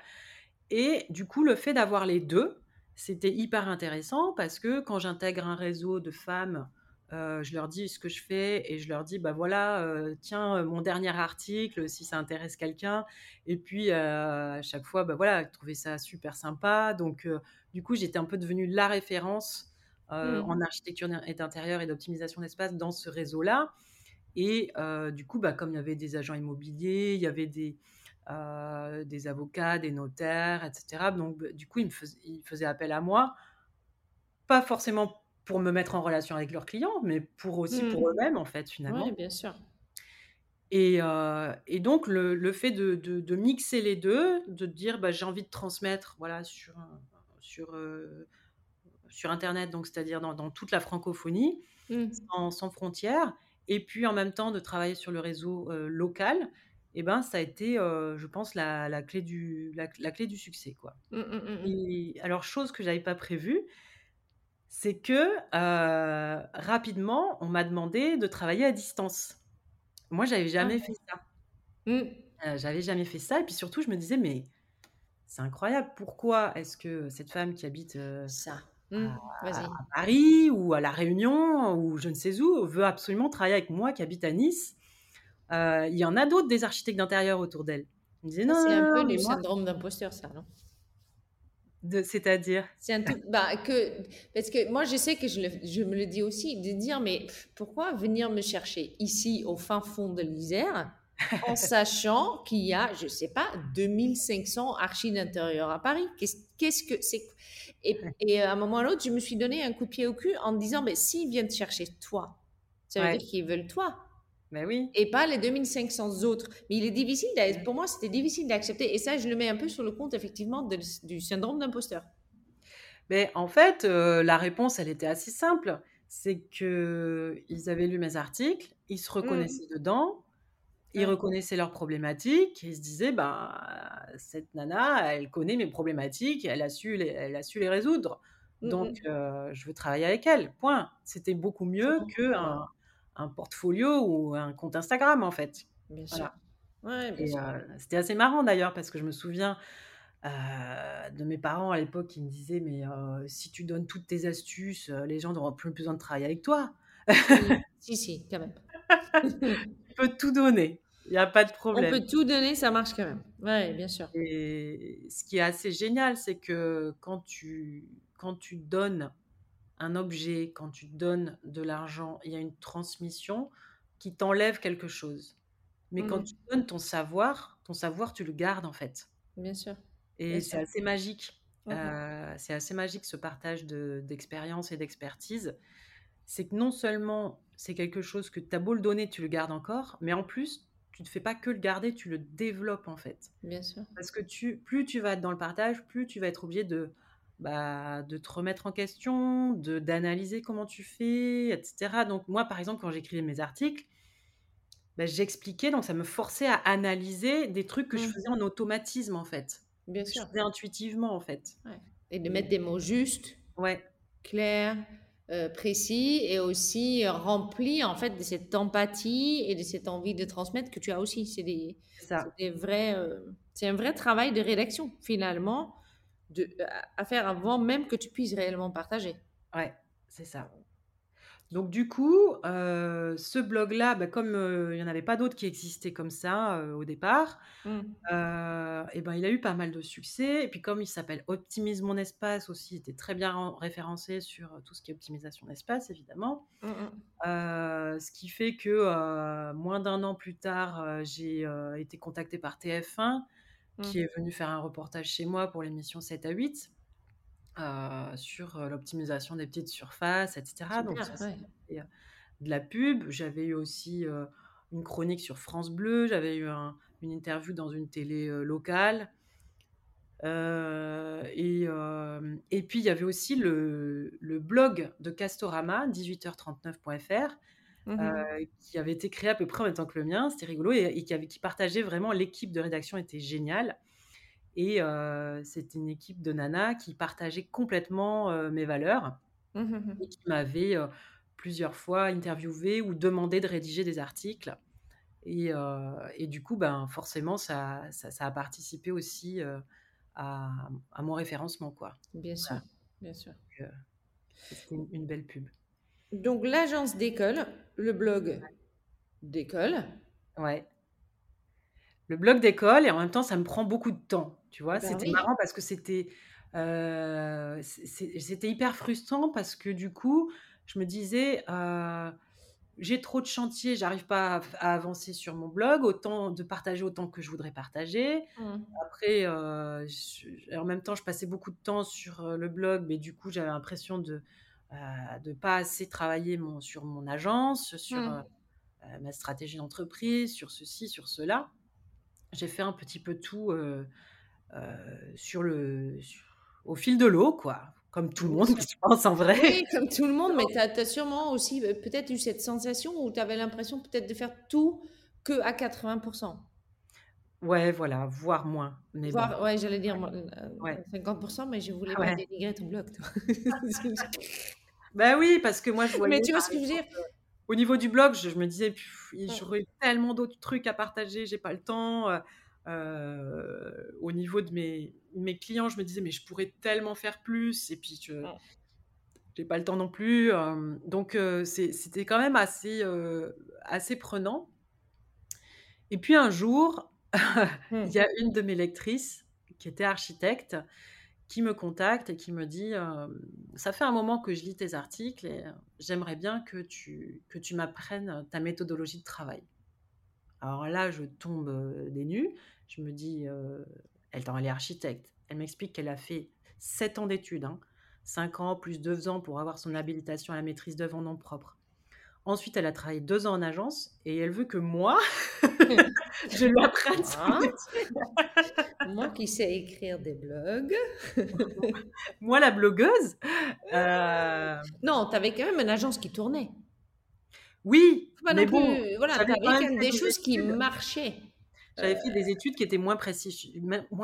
et du coup, le fait d'avoir les 2, c'était hyper intéressant parce que quand j'intègre un réseau de femmes, euh, je leur dis ce que je fais et je leur dis bah voilà euh, tiens euh, mon dernier article si ça intéresse quelqu'un et puis à chaque fois bah voilà trouver ça super sympa donc du coup j'étais un peu devenue la référence mmh. en architecture d'intérieur et d'optimisation d'espace dans ce réseau là et du coup bah comme il y avait des agents immobiliers il y avait des des avocats, des notaires, etc. Donc, bah, du coup, ils, me faisaient appel à moi, pas forcément pour me mettre en relation avec leurs clients, mais pour aussi pour mmh. eux-mêmes, en fait, finalement. Oui, bien sûr. Et, et donc, le, le fait de, de, mixer les deux, de dire bah, j'ai envie de transmettre voilà, sur, sur, sur Internet, donc c'est-à-dire dans, dans, toute la francophonie, mmh. sans, sans, frontières, et puis en même temps de travailler sur le réseau local, et ben ça a été, je pense, la, la, clé du, la, clé du succès. Quoi. Mmh, et, alors, chose que j'avais pas prévue, c'est que rapidement, on m'a demandé de travailler à distance. Moi, j'avais jamais fait ça. Mmh. j'avais jamais fait ça. Et puis surtout, je me disais, mais c'est incroyable. Pourquoi est-ce que cette femme qui habite ça. Mmh. À, Paris ou à La Réunion ou je ne sais où veut absolument travailler avec moi qui habite à Nice Il y en a d'autres des architectes d'intérieur autour d'elle. C'est un peu le syndrome d'imposteur, ça, non? C'est-à-dire? C'est un tout. Bah, que, parce que moi, je sais que je, je, me le dis aussi, de dire, mais pourquoi venir me chercher ici, au fin fond de l'Isère, en sachant qu'il y a, je sais pas, 2500 archives d'intérieur à Paris? Qu'est-ce que c'est et, et, à un moment ou à l'autre, je me suis donné un coup de pied au cul en me disant, mais s'ils viennent chercher toi, ça veut dire qu'ils veulent toi. Mais oui. Et pas les 2500 autres. Mais il est difficile, pour moi, c'était difficile d'accepter. Et ça, je le mets un peu sur le compte, effectivement, du syndrome d'imposteur. Mais en fait, euh, la réponse, elle était assez simple. C'est qu'ils avaient lu mes articles, ils se reconnaissaient mmh. dedans, ils reconnaissaient leurs problématiques, et ils se disaient, bah, cette nana, elle connaît mes problématiques, elle a su les, elle a su les résoudre. Mmh, Donc, mmh. Euh, je veux travailler avec elle. Point. C'était beaucoup mieux qu'un un portfolio ou un compte Instagram, en fait. Bien sûr. C'était assez marrant d'ailleurs, parce que je me souviens de mes parents à l'époque qui me disaient Mais si tu donnes toutes tes astuces, les gens n'auront plus besoin de travailler avec toi. si, si, quand même. peux tout donner. Il n'y a pas de problème. On peut tout donner, ça marche quand même. Oui, bien sûr. Et ce qui est assez génial, c'est que quand tu, quand tu donnes un objet, quand tu donnes de l'argent, il y a une transmission qui t'enlève quelque chose. Mais quand mmh. tu donnes ton savoir, ton savoir, tu le gardes en fait. Bien sûr. Et c'est assez magique. Mmh euh, c'est assez magique ce partage d'expérience et d'expertise. C'est que non seulement c'est quelque chose que tu as beau le donner, tu le gardes encore, mais en plus, tu ne fais pas que le garder, tu le développes en fait. Bien sûr. Parce que tu, plus tu vas être dans le partage, plus tu vas être obligé de bah, de te remettre en question, de d'analyser comment tu fais, etc. Donc moi, par exemple, quand j'écrivais mes articles, bah, j'expliquais, donc ça me forçait à analyser des trucs que je mmh. faisais en automatisme, en fait. Bien sûr. Je faisais intuitivement, en fait. Et de mettre des mots justes, ouais. clairs, précis, et aussi remplis, en fait, de cette empathie et de cette envie de transmettre que tu as aussi. C'est des, des vrais... Euh, c'est un vrai travail de rédaction, finalement de, à faire avant même que tu puisses réellement partager. Ouais, c'est ça. Donc du coup, euh, ce blog-là, bah, comme euh, il n'y en avait pas d'autres qui existaient comme ça euh, au départ, mmh. et ben, il a eu pas mal de succès. Et puis comme il s'appelle Optimise mon espace aussi, il était très bien référencé sur tout ce qui est optimisation d'espace, évidemment. Mmh, mmh. ce qui fait que moins d'un an plus tard, j'ai été contactée par TF1 qui est venu faire un reportage chez moi pour l'émission 7 à 8 euh, sur euh, l'optimisation des petites surfaces, etc. Donc, ça, euh, de la pub. J'avais eu aussi une chronique sur France Bleu, j'avais eu une interview dans une télé locale. et, et, puis, il y avait aussi le, le blog de Castorama, 18h39.fr, Mmh euh, qui avait été créé à peu près en même temps que le mien. C'était rigolo et, qui, avait, qui partageait vraiment l'équipe de rédaction était géniale. Et euh, c'était une équipe de nana qui partageait complètement euh, mes valeurs mmh et qui m'avait plusieurs fois interviewé ou demandé de rédiger des articles. Et, et du coup, ben, forcément, ça, ça, a participé aussi à, à, mon référencement. Quoi. Bien sûr. Bien sûr. C'était une belle pub. Donc l'agence d'école, le blog d'école. Ouais. Le blog d'école et en même temps, ça me prend beaucoup de temps, tu vois? Bah C'était oui. marrant parce que c'était, c'était hyper frustrant parce que du coup, je me disais, «J'ai trop de chantiers, j'arrive pas à avancer sur mon blog, autant de partager autant que je voudrais partager». Mmh. Après, en même temps, je passais beaucoup de temps sur, le blog, mais du coup, j'avais l'impression de, de pas assez travailler mon sur mon agence, sur, Mmh. ma stratégie d'entreprise, sur ceci, sur cela. J'ai fait un petit peu tout, sur le au fil de l'eau, quoi, comme tout le monde, je pense, en vrai. Oui, comme tout le monde, mais tu as sûrement aussi, peut-être eu cette sensation où tu avais l'impression peut-être de faire tout qu'à 80 Ouais, voilà, voire moins, mais bon. Ouais, j'allais dire Ouais. 50 mais je voulais pas dénigrer ton blog. Bah oui, parce que moi, je voyais Mais tu vois ce que je veux dire? exemple, au niveau du blog, je me disais. «J'aurais tellement d'autres trucs à partager, j'ai pas le temps», heu, au niveau de mes mes clients, je me disais: «Mais je pourrais tellement faire plus» et puis je j'ai pas le temps non plus, hem, donc c'est c'était quand même assez, assez prenant. Et puis un jour, il y Mmh. a une de mes lectrices qui était architecte, qui me contacte et qui me dit, «Ça fait un moment que je lis tes articles et j'aimerais bien que tu que tu m'apprennes ta méthodologie de travail». Alors là, je tombe, des nues. Je me dis, elle elle est architecte. Elle m'explique qu'elle a fait 7 ans d'études, hein, 5 ans plus 2 ans pour avoir son habilitation à la maîtrise d'œuvre en nom propre. Ensuite, elle a travaillé 2 ans en agence et elle veut que moi, je lui apprenne son métier. Moi qui sais écrire des blogs. Moi, la blogueuse, heu Non, tu avais quand même une agence qui tournait. Oui, Pas mais non bon, plus voilà, avais quand même des choses qui marchaient. J'avais fait des études qui étaient moins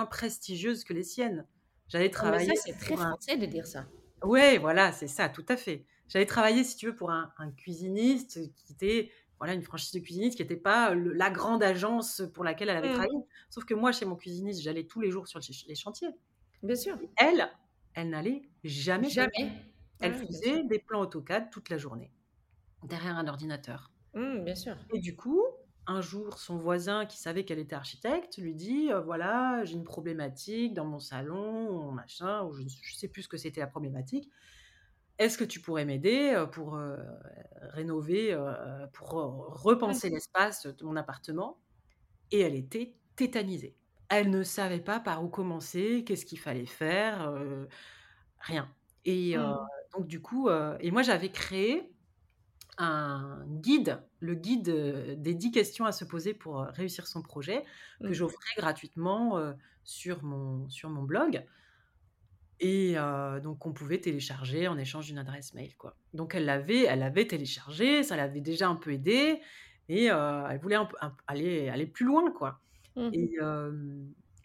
prestigieuses que les siennes. J'avais Non, mais ça, travaillé c'est très un français de dire ça. ouais, voilà, c'est ça, tout à fait. J'avais travaillé, si tu veux, pour un un cuisiniste qui était, voilà, une franchise de cuisiniste qui était pas le la grande agence pour laquelle elle avait Mmh. travaillé. Sauf que moi, chez mon cuisiniste, j'allais tous les jours sur les chantiers. Bien sûr. Elle, elle n'allait jamais Jamais. Elle Ouais, sûr. faisait des plans AutoCAD toute la journée, derrière un ordinateur. Mmh, bien sûr. Et du coup, un jour, son voisin qui savait qu'elle était architecte lui dit, heu: «Voilà, j'ai une problématique dans mon salon, machin», ou je je sais plus ce que c'était la problématique. «Est-ce que tu pourrais m'aider, heu, pour, heu, rénover, pour repenser l'espace de mon appartement?» et elle était tétanisée. Elle ne savait pas par où commencer, qu'est-ce qu'il fallait faire, rien. Et Mmh. donc du coup, et moi j'avais créé un guide, le guide, heu, des 10 questions à se poser pour, heu, réussir son projet, que Mmh. j'offrais gratuitement, heu, sur mon sur mon blog et donc on pouvait télécharger en échange d'une adresse mail, quoi. Donc elle l'avait elle l'avait téléchargé, ça l'avait déjà un peu aidée et elle voulait un peu un aller aller plus loin, quoi. Mmh.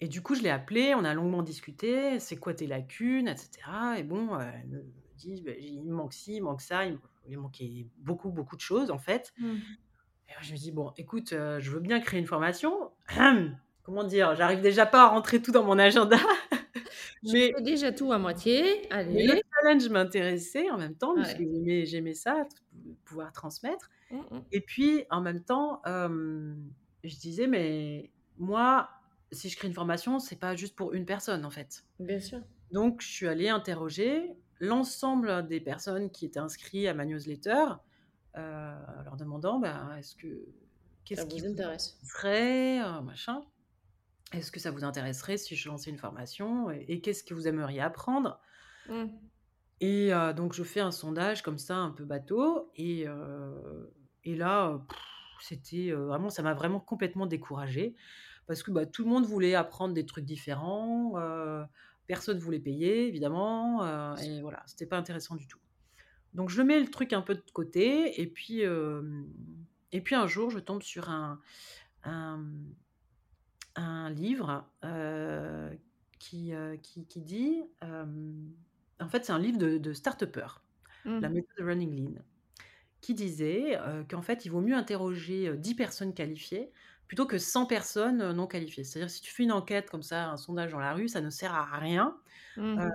Et du coup, je l'ai appelée, on a longuement discuté: «C'est quoi tes lacunes?» et cetera et bon, elle me dit: «Beh, il me manque ci, il me manque ça», il me il manquait beaucoup, beaucoup de choses, en fait. Mmh. Et je me dis: «Bon, écoute, heu, je veux bien créer une formation». Comment dire? J'arrive déjà pas à rentrer tout dans mon agenda, Je mais fais déjà tout à moitié, mais le allez. challenge m'intéressait en même temps, parce que Ouais. j'aimais j'aimais ça, pouvoir transmettre. Mmh mh. Et puis, en même temps, je disais: «Mais moi, si je crée une formation, c'est pas juste pour une personne, en fait». Bien sûr. Donc je suis allée interroger l'ensemble des personnes qui étaient inscrits à ma newsletter, en leur demandant: «Ben, est-ce que Ça qu'est-ce qui vous intéresse? intéresserait, heu, machin? Est-ce que ça vous intéresserait si je lançais une formation et et qu'est-ce que vous aimeriez apprendre?» Mmh. et heu, donc je fais un sondage comme ça, un peu bateau et et là, c'était, vraiment ça m'a vraiment complètement découragée parce que, bah, tout le monde voulait apprendre des trucs différents, personne voulait payer évidemment, heu et voilà, c'était pas intéressant du tout. Donc je mets le truc un peu de côté et puis, hem et puis un jour, je tombe sur un un, un livre, heu, qui, qui qui dit, en fait, c'est un livre de de start-upper, la Mmh. méthode Running Lean, qui disait, qu'en fait, il vaut mieux interroger, heu, 10 personnes qualifiées plutôt que 100 personnes, heu, non qualifiées. C'est-à-dire si tu fais une enquête comme ça, un sondage dans la rue, ça ne sert à rien. Mmh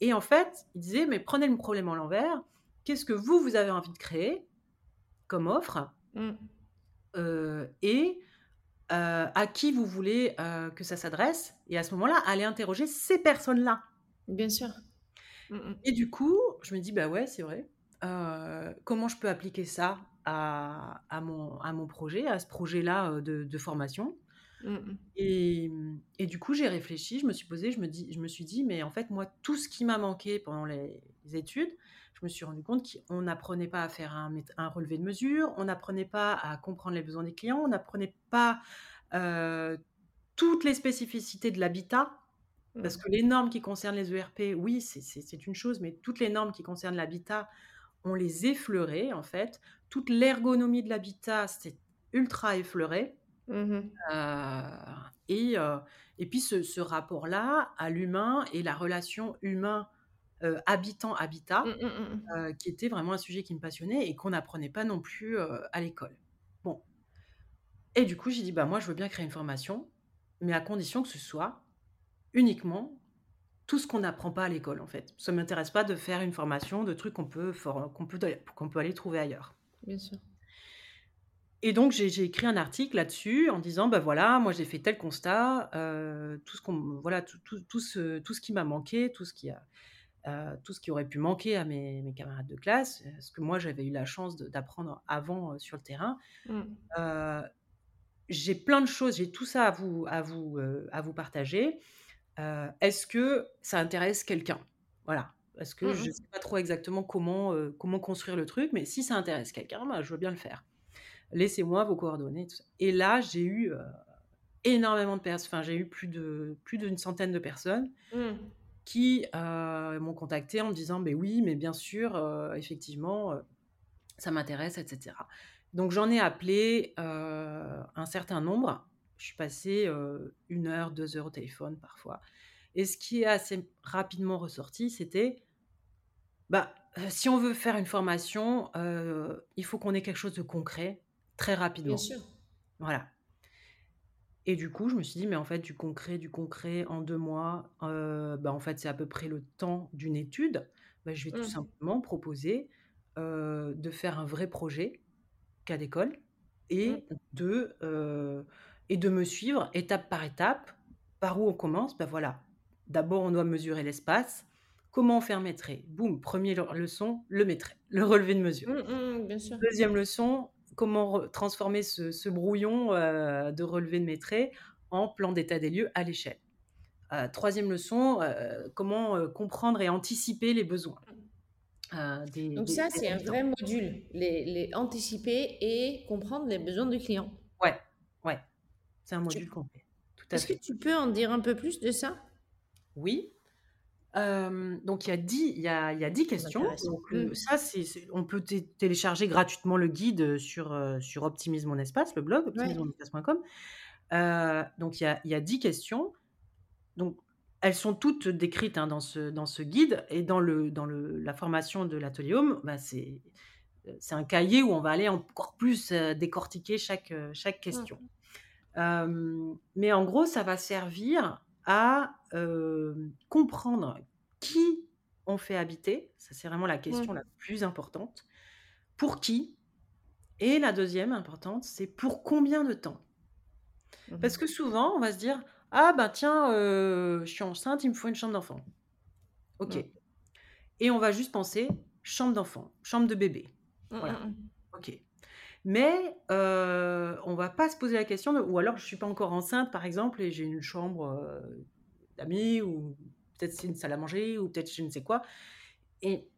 et en fait, il disait: «Mais prenez le problème à l'envers. Qu'est-ce que vous, vous avez envie de créer comme offre?» Mmh. et à qui vous voulez, que ça s'adresse et à ce moment-là, aller interroger ces personnes-là. Bien sûr. Mmh et du coup, je me dis: «Bah, ouais, c'est vrai. comment je peux appliquer ça? À à mon à mon projet, à ce projet-là, de de formation?» Mmh et mmh et du coup, j'ai réfléchi, je me suis posée, je me dis je me suis dit: «Mais en fait, moi, tout ce qui m'a manqué pendant les études, je me suis rendu compte qu'on n'apprenait pas à faire un un relevé de mesure, on n'apprenait pas à comprendre les besoins des clients, on n'apprenait pas, heu, toutes les spécificités de l'habitat». Parce Mmh. que les normes qui concernent les ERP, oui, c'est une chose, mais toutes les normes qui concernent l'habitat, on les effleurait, en fait. Toute l'ergonomie de l'habitat, c'était ultra effleuré. Mmh Heu et heu et puis ce ce rapport-là à l'humain et la relation humain, heu, habitant-habitat, Mmh mh, mmh heu, qui était vraiment un sujet qui me passionnait et qu'on n'apprenait pas non plus, à l'école. Bon et du coup, j'ai dit: «Bah, moi, je veux bien créer une formation, mais à condition que ce soit uniquement tout ce qu'on n'apprend pas à l'école, en fait. Ça m'intéresse pas de faire une formation de trucs qu'on peut qu'on peut qu'on peut aller trouver ailleurs». Bien sûr. Et donc j'ai écrit un article là-dessus en disant: «Bah, voilà, moi j'ai fait tel constat, heu, tout ce qu'on voilà, tout tout tout ce tout ce qui m'a manqué, tout ce qui a, heu, tout ce qui aurait pu manquer à mes mes camarades de classe, heu, ce que moi j'avais eu la chance d'apprendre avant, sur le terrain. Mmh. J'ai plein de choses, j'ai tout ça à vous à vous, à vous partager. Est-ce que ça intéresse quelqu'un?» voilà, parce que Mmh je mh. sais pas trop exactement comment, comment construire le truc, mais si ça intéresse quelqu'un, bah, je veux bien le faire. Laissez-moi vos coordonnées, tout ça. Et là, j'ai eu, énormément de personnes, enfin, j'ai eu plus de plus d'une centaine de personnes Mmh. qui, m'ont contacté en me disant: «Beh, oui, mais bien sûr, effectivement, ça m'intéresse» et cetera. Donc j'en ai appelé, un certain nombre. Je suis passée, heu, 1 heure, 2 heures au téléphone parfois et ce qui est assez rapidement ressorti, c'était, bah, si on veut faire une formation, il faut qu'on ait quelque chose de concret, très Bien rapidement. sûr. Voilà. Et du coup, je me suis dit: «Mais en fait, du concret du concret en 2 mois, bah, en fait, c'est à peu près le temps d'une étude. Bah, je vais tout Mmh. simplement proposer, de faire un vrai projet, cas d'école Mmh. et de, heu et de me suivre étape par étape. Par où on commence? Bah, voilà, d'abord, on doit mesurer l'espace. Comment faire un Boum, 1er le leçon, le métrait, le relevé de mesure. Mmh bien sûr. Deuxième leçon, comment transformer ce ce brouillon, heu, de relevé de mes en plan d'état des lieux à l'échelle. Heu, 3 leçon, heu, comment, comprendre et anticiper les besoins, des Donc des ça, c'est un vrai module, les les anticiper et comprendre les besoins du client. C'est un Tu module complet, est-ce que tu peux en dire un peu plus de ça? Oui, donc il y a 10 il y a il y a 10 Ça questions, donc Mmh. ça c'est on peut té télécharger gratuitement le guide, sur, heu, sur Optimise mon espace, le blog optimisemonespace.com. Donc il y a il y a 10 questions. Donc elles sont toutes décrites, hein, dans ce dans ce guide et dans le dans le la formation de l'atelier Home, bah, c'est, c'est un cahier où on va aller encore plus, décortiquer chaque, chaque question. Mmh. Hem, mais en gros, ça va servir à, hem, comprendre qui on fait habiter, ça c'est vraiment la question la Mmh. plus importante. Pour qui? Et la deuxième importante, c'est pour combien de temps? Mmh Parce que souvent, on va se dire: «Ah bah tiens, heu, je suis enceinte, il me faut une chambre d'enfant». OK. Mmh. Et on va juste penser chambre d'enfant, chambre de bébé. Mmh Voilà, mh mh. OK. Mais heu, on va pas se poser la question de ou alors je suis pas encore enceinte par exemple et j'ai une chambre, heu, d'amis ou peut-être c'est une salle à manger ou peut-être je ne sais quoi et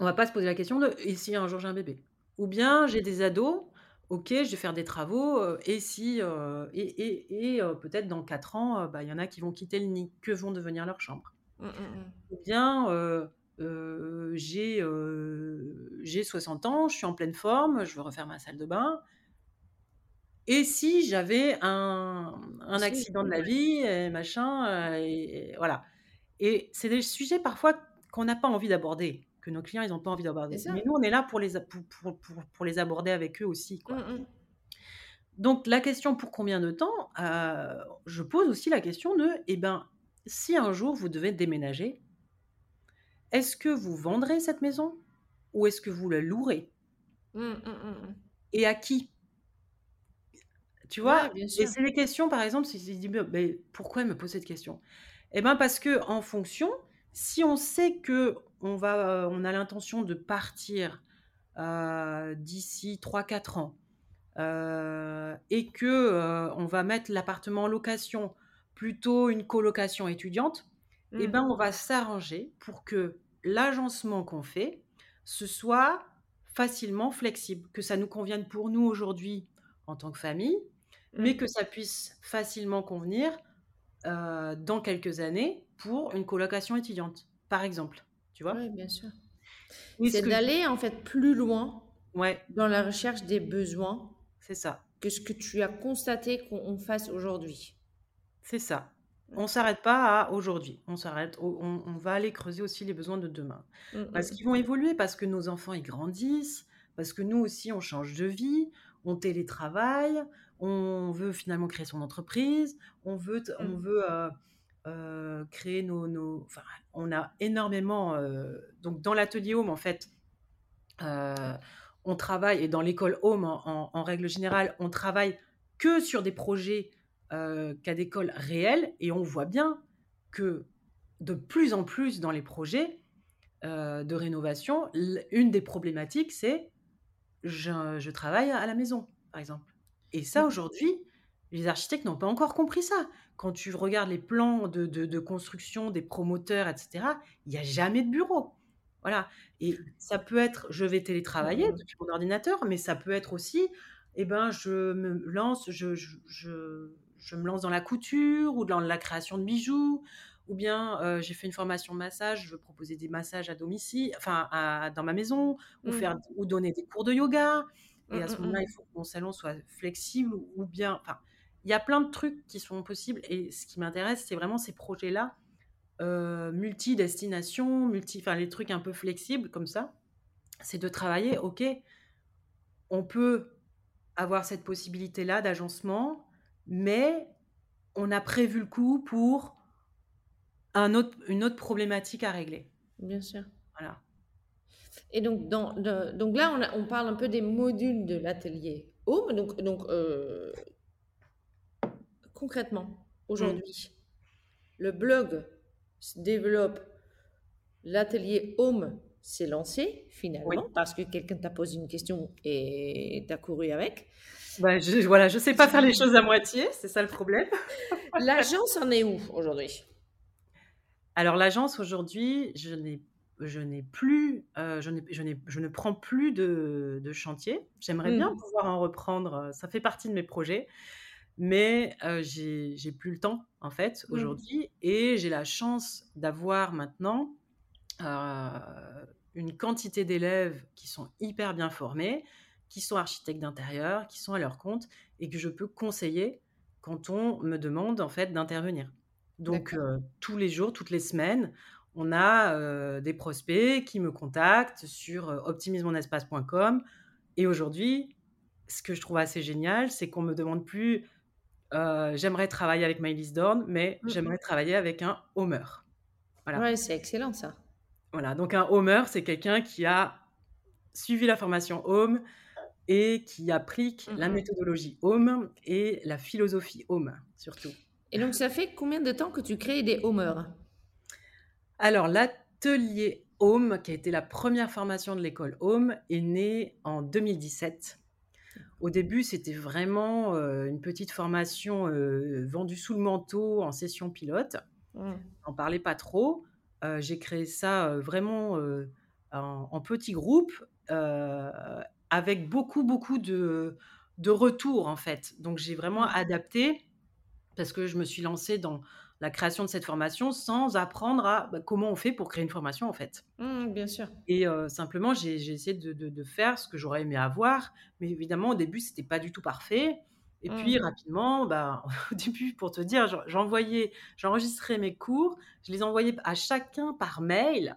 on va pas se poser la question de: «Et si un jour j'ai un bébé?» ou bien j'ai des ados, OK, je vais faire des travaux, heu, et si, heu et et peut-être dans 4 ans, bah, il y en a qui vont quitter le nid. Que vont devenir leurs chambres? Mmh mh mh. Ou bien, heu, j'ai, heu, j'ai 60 ans, je suis en pleine forme, je veux refaire ma salle de bain. Et si j'avais un accident de la vie et machin, et et voilà. Et c'est des sujets parfois qu'on n'a pas envie d'aborder, que nos clients ils ont pas envie d'aborder. Mais nous, on est là pour les pour pour pour pour les aborder avec eux aussi, quoi. Mmh mh. Donc la question pour combien de temps? Heu, je pose aussi la question de, eh ben, si un jour vous devez déménager, est-ce que vous vendrez cette maison ou est-ce que vous la louerez? Mmh, mmh, mmh. Et à qui? Tu vois bien Et c'est des questions, par exemple, si tu dis, mais pourquoi elle me pose cette question? Eh ben parce que en fonction, si on sait que on va, on a l'intention de partir euh, d'ici 3-4 ans euh, et que euh, on va mettre l'appartement en location, plutôt une colocation étudiante, eh ben on va s'arranger pour que l'agencement qu'on fait, ce soit facilement flexible, que ça nous convienne pour nous aujourd'hui en tant que famille, mais Mmh. que ça puisse facilement convenir euh, dans quelques années pour une colocation étudiante, par exemple. Tu vois? Ouais, bien sûr. Oui, ce C'est je- d'aller en fait plus loin Ouais, dans la recherche des besoins c'est ça. que ce que tu as constaté qu'on fasse aujourd'hui. C'est ça. On s'arrête pas à aujourd'hui. On s'arrête. au- On, on va aller creuser aussi les besoins de demain. Mmh, Parce mmh. qu'ils vont évoluer, parce que nos enfants ils grandissent, parce que nous aussi on change de vie, on télétravaille, on veut finalement créer son entreprise, on veut, t- on Mm. veut euh, euh, créer nos, nos- Enfin, on a énormément. euh, donc dans l'atelier home en fait, euh, on travaille et dans l'école home en, en- en règle générale, on travaille que sur des projets euh, cas d'école réels et on voit bien que de plus en plus dans les projets euh, de rénovation, une des problématiques c'est je, je travaille à la maison, par exemple. Et ça Mhm. aujourd'hui, les architectes n'ont pas encore compris ça. Quand tu regardes les plans de, de- de construction des promoteurs, etc., il n'y a jamais de bureau. Voilà. Et ça peut être, je vais télétravailler Mhm. depuis mon ordinateur, mais ça peut être aussi, eh ben, je me lance, je, je, je- je me lance dans la couture ou dans la création de bijoux, ou bien euh, j'ai fait une formation de massage, je veux proposer des massages à domicile, enfin, à- dans ma maison, ou, Mm. faire, ou donner des cours de yoga. Et à Mm, ce mm, moment-là, il faut que mon salon soit flexible ou, ou bien, enfin, il y a plein de trucs qui sont possibles. Et ce qui m'intéresse, c'est vraiment ces projets-là euh, multi-destination, multi, enfin les trucs un peu flexibles comme ça, c'est de travailler, ok, on peut avoir cette possibilité-là d'agencement, mais on a prévu le coup pour un autre, une autre problématique à régler. Bien sûr. Voilà. Et donc, dans, de- donc là, on, a- on parle un peu des modules de l'atelier Home. Donc, donc euh, concrètement, aujourd'hui, le blog se développe, l'atelier Home s'est lancé finalement Oui. parce que quelqu'un t'a posé une question et t'as couru avec. Bah, je, voilà, je sais pas faire les choses à moitié, c'est ça le problème. L'agence en est où aujourd'hui? Alors l'agence aujourd'hui, je n'ai je n'ai plus, euh, je, je, je ne prends plus de, de chantier. J'aimerais bien Mhm. pouvoir en reprendre. euh, Ça fait partie de mes projets, mais euh, j'ai plus le temps en fait Mhm. aujourd'hui, et j'ai la chance d'avoir maintenant euh, une quantité d'élèves qui sont hyper bien formés, qui sont architectes d'intérieur, qui sont à leur compte, et que je peux conseiller quand on me demande en fait d'intervenir. Donc euh, tous les jours, toutes les semaines, on a euh, des prospects qui me contactent sur euh, optimisemonespace.com. Et aujourd'hui, ce que je trouve assez génial, c'est qu'on me demande plus euh, j'aimerais travailler avec Maëlys Dorn, mais Mhm. j'aimerais travailler avec un homer. Voilà. Ouais, c'est excellent ça. Voilà, donc un homer, c'est quelqu'un qui a suivi la formation home et qui applique la méthodologie home et la philosophie home, surtout. Et donc, ça fait combien de temps que tu crées des homers? Alors, l'atelier home, qui a été la première formation de l'école home, est né en 2017. Au début, c'était vraiment euh, une petite formation euh, vendue sous le manteau en session pilote. Mhm. n'en parlais pas trop. Euh, j'ai créé ça vraiment en, en petits groupes, avec beaucoup, beaucoup de, de retours, en fait. Donc, j'ai vraiment Mm. adapté, parce que je me suis lancée dans la création de cette formation sans apprendre à bah, comment on fait pour créer une formation, en fait. Mhm, bien sûr. Et euh, simplement, j'ai essayé de, de- de faire ce que j'aurais aimé avoir. Mais évidemment, au début, c'était pas du tout parfait. Et puis, Mm. rapidement, bah, au début, pour te dire, j'en- j'envoyais, j'enregistrais mes cours, je les envoyais à chacun par mail.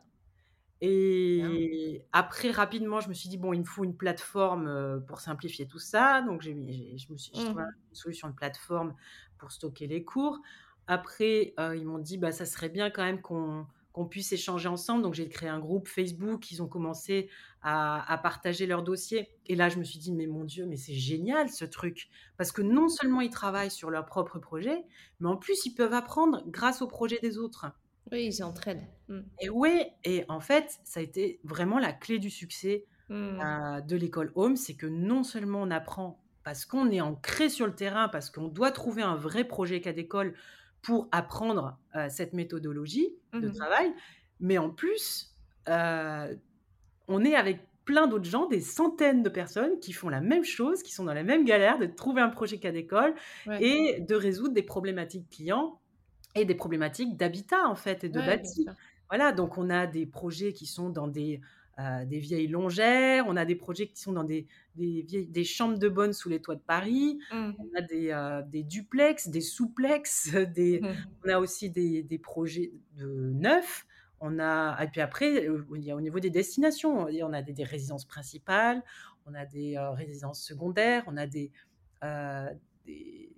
Et après, rapidement, je me suis dit, bon, il me faut une plateforme euh, pour simplifier tout ça. Donc, j'ai je me suis j'ai trouvé une solution de plateforme pour stocker les cours. après, ils m'ont dit: «Bah, ça serait bien quand même qu'on qu'on puisse échanger ensemble». Donc j'ai créé un groupe Facebook, ils ont commencé à à partager leurs dossiers et là, je me suis dit: «Mais mon Dieu, mais c'est génial ce truc!» parce que non seulement ils travaillent sur leur propre projet, mais en plus ils peuvent apprendre grâce au projet des autres. Oui, ils s'entraident. Mmh. Et ouais et en fait, ça a été vraiment la clé du succès, Mmh. heu, de l'école Home. C'est que non seulement on apprend parce qu'on est ancré sur le terrain, parce qu'on doit trouver un vrai projet cas d'école pour apprendre, heu, cette méthodologie Mmh de mh. travail, mais en plus, heu, on est avec plein d'autres gens, des centaines de personnes qui font la même chose, qui sont dans la même galère de trouver un projet cas d'école Ouais. et de résoudre des problématiques clients et des problématiques d'habitat, en fait et de Ouais, bâti. Voilà, donc on a des projets qui sont dans des, heu, des vieilles longères, on a des projets qui sont dans des des vieilles des chambres de bonne sous les toits de Paris, on Mmh. a des, heu, des duplex, des souplex, des Mmh. on a aussi des des projets de neufs. On a et puis après, heu, il y a au niveau des destinations, on a des des résidences principales, on a des, heu, résidences secondaires, on a des, des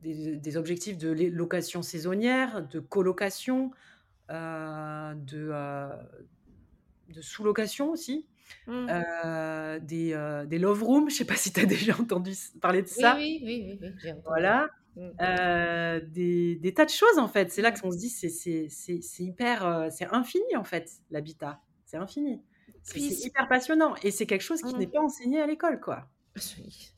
des des objectifs de location saisonnière, de colocation, heu, de, heu, de sous-location aussi, Mmh. heu, des, des love rooms. Je sais pas si tu as déjà entendu parler de ça? oui, oui, oui, oui, entendu. Voilà, Mmh. des des tas de choses, en fait. C'est là Mmh. qu'on se dit: «C'est c'est c'est c'est hyper, c'est infini, en fait, l'habitat, c'est infini». C'est hyper passionnant et c'est quelque chose qui n'est pas enseigné à l'école, quoi. Oui.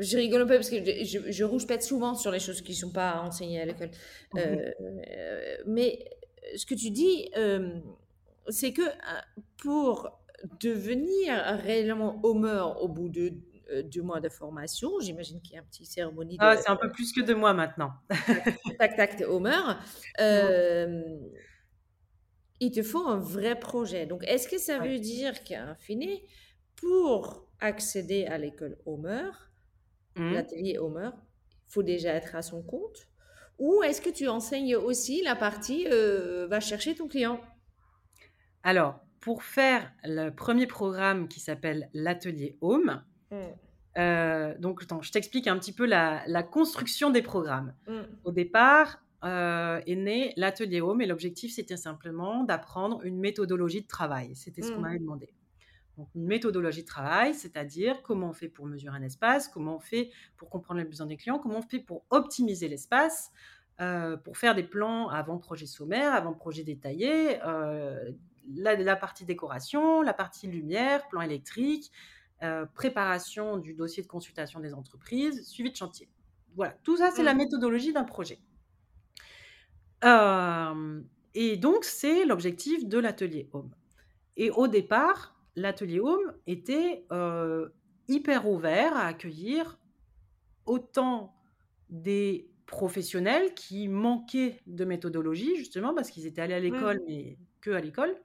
Je rigole un peu parce que je je je rouspète souvent sur les choses qui sont pas enseignées à l'école. Heu, mais ce que tu dis, hem, c'est que, heu, pour devenir réellement Homer au bout de, heu, 2 mois de formation, j'imagine qu'il y a un petit cérémonie Ah, c'est un peu plus que 2 mois maintenant. tac, tac, tac, tu es Homer. Mmh. Il te faut un vrai projet. Donc est-ce que ça Ouais. veut dire qu'in fine, pour accéder à l'école Homer, Mmh. l'atelier Homer, il faut déjà être à son compte? Ou est-ce que tu enseignes aussi la partie, heu, va chercher ton client? Alors, pour faire le 1er programme qui s'appelle l'atelier Home, Mmh. heu, donc attends, je t'explique un petit peu la la construction des programmes. Mmh. Au départ, heu, est né l'atelier Home et l'objectif, c'était simplement d'apprendre une méthodologie de travail. C'était ce qu'on m'avait demandé. Donc une méthodologie de travail, c'est-à-dire comment on fait pour mesurer un espace, comment on fait pour comprendre les besoins des clients, comment on fait pour optimiser l'espace, heu, pour faire des plans avant projet sommaire, avant projet détaillé, heu, la la partie décoration, la partie lumière, plan électrique, heu, préparation du dossier de consultation des entreprises, suivi de chantier. Voilà, tout ça, c'est la Mmh. méthodologie d'un projet. Et donc c'est l'objectif de l'atelier Home et au départ, l'atelier Home était, heu, hyper ouvert à accueillir autant des professionnels qui manquaient de méthodologie, justement parce qu'ils étaient allés à l'école, Mmh. mais qu'à l'école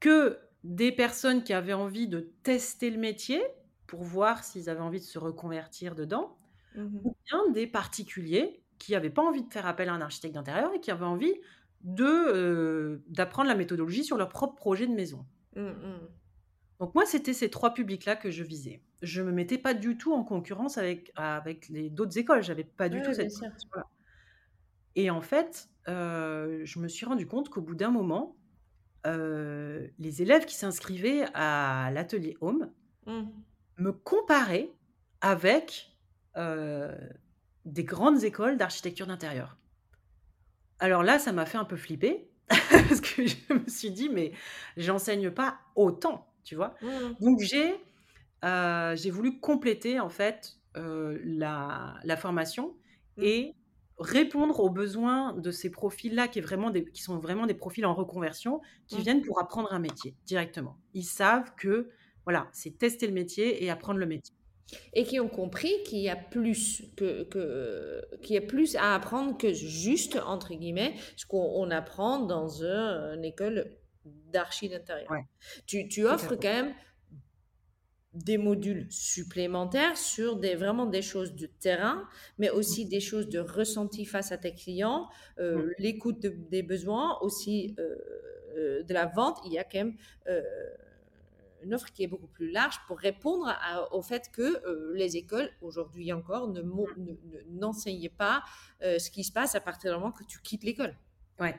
que des personnes qui avaient envie de tester le métier, pour voir s'ils avaient envie de se reconvertir dedans Mmh ou bien des particuliers qui avaient pas envie de faire appel à un architecte d'intérieur et qui avaient envie de, heu, d'apprendre la méthodologie sur leur propre projet de maison. Mmh mh. Donc moi, c'était ces 3 publics-là que je visais. Je me mettais pas du tout en concurrence avec avec les d'autres écoles, j'avais pas du tout cette prétention-là et en fait, heu, je me suis rendu compte qu'au bout d'un moment, heu, les élèves qui s'inscrivaient à l'atelier Home Mmh. me comparaient avec, heu, des grandes écoles d'architecture d'intérieur. Alors là, ça m'a fait un peu flipper parce que je me suis dit: «Mais j'enseigne pas autant», tu vois? Mmh. Donc j'ai, heu, j'ai voulu compléter en fait, heu, la la formation Mmh. et répondre aux besoins de ces profils-là qui est vraiment des qui sont vraiment des profils en reconversion, qui Mmh. viennent pour apprendre un métier directement. Ils savent que, voilà, c'est tester le métier et apprendre le métier. Et qui ont compris qu'il y a plus que que qu'il y a plus à apprendre que juste, entre guillemets, ce qu'on on apprend dans un une école d'archi d'intérieur. Ouais, Tu tu offres quand même des modules supplémentaires sur des vraiment des choses de terrain, mais Mmh. aussi des choses de ressenti face à tes clients, Mmh. heu, l'écoute de des besoins, aussi, heu heu, de la vente. Il y a quand même, une offre qui est beaucoup plus large pour répondre au fait que les écoles, aujourd'hui encore, ne, n'enseignaient pas ce qui se passe à partir du moment que tu quittes l'école. Ouais.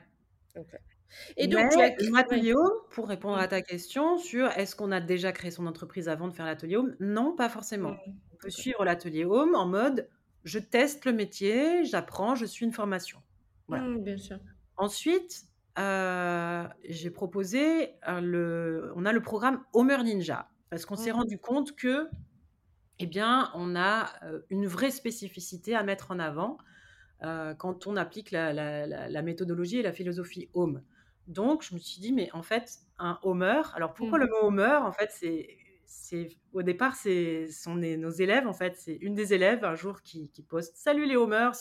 Et donc, l'atelier home, pour répondre à ta question sur est-ce qu'on a déjà créé son entreprise avant de faire l'atelier home? Non, pas forcément. Mmh. On peut suivre l'atelier home en mode je teste le métier, j'apprends, je suis une formation. Voilà. Mmh, bien sûr. Ensuite, j'ai proposé le, on a le programme Homer Ninja parce qu'on s'est mmh. rendu compte que, eh bien, on a une vraie spécificité à mettre en avant quand on applique la, la, méthodologie et la philosophie Home. Donc, je me suis dit, mais en fait, un Homer, alors pourquoi mmh. le mot Homer En fait, c'est c'est au départ, c'est sont nos élèves en fait. C'est une des élèves un jour qui, qui poste "Salut les Homers"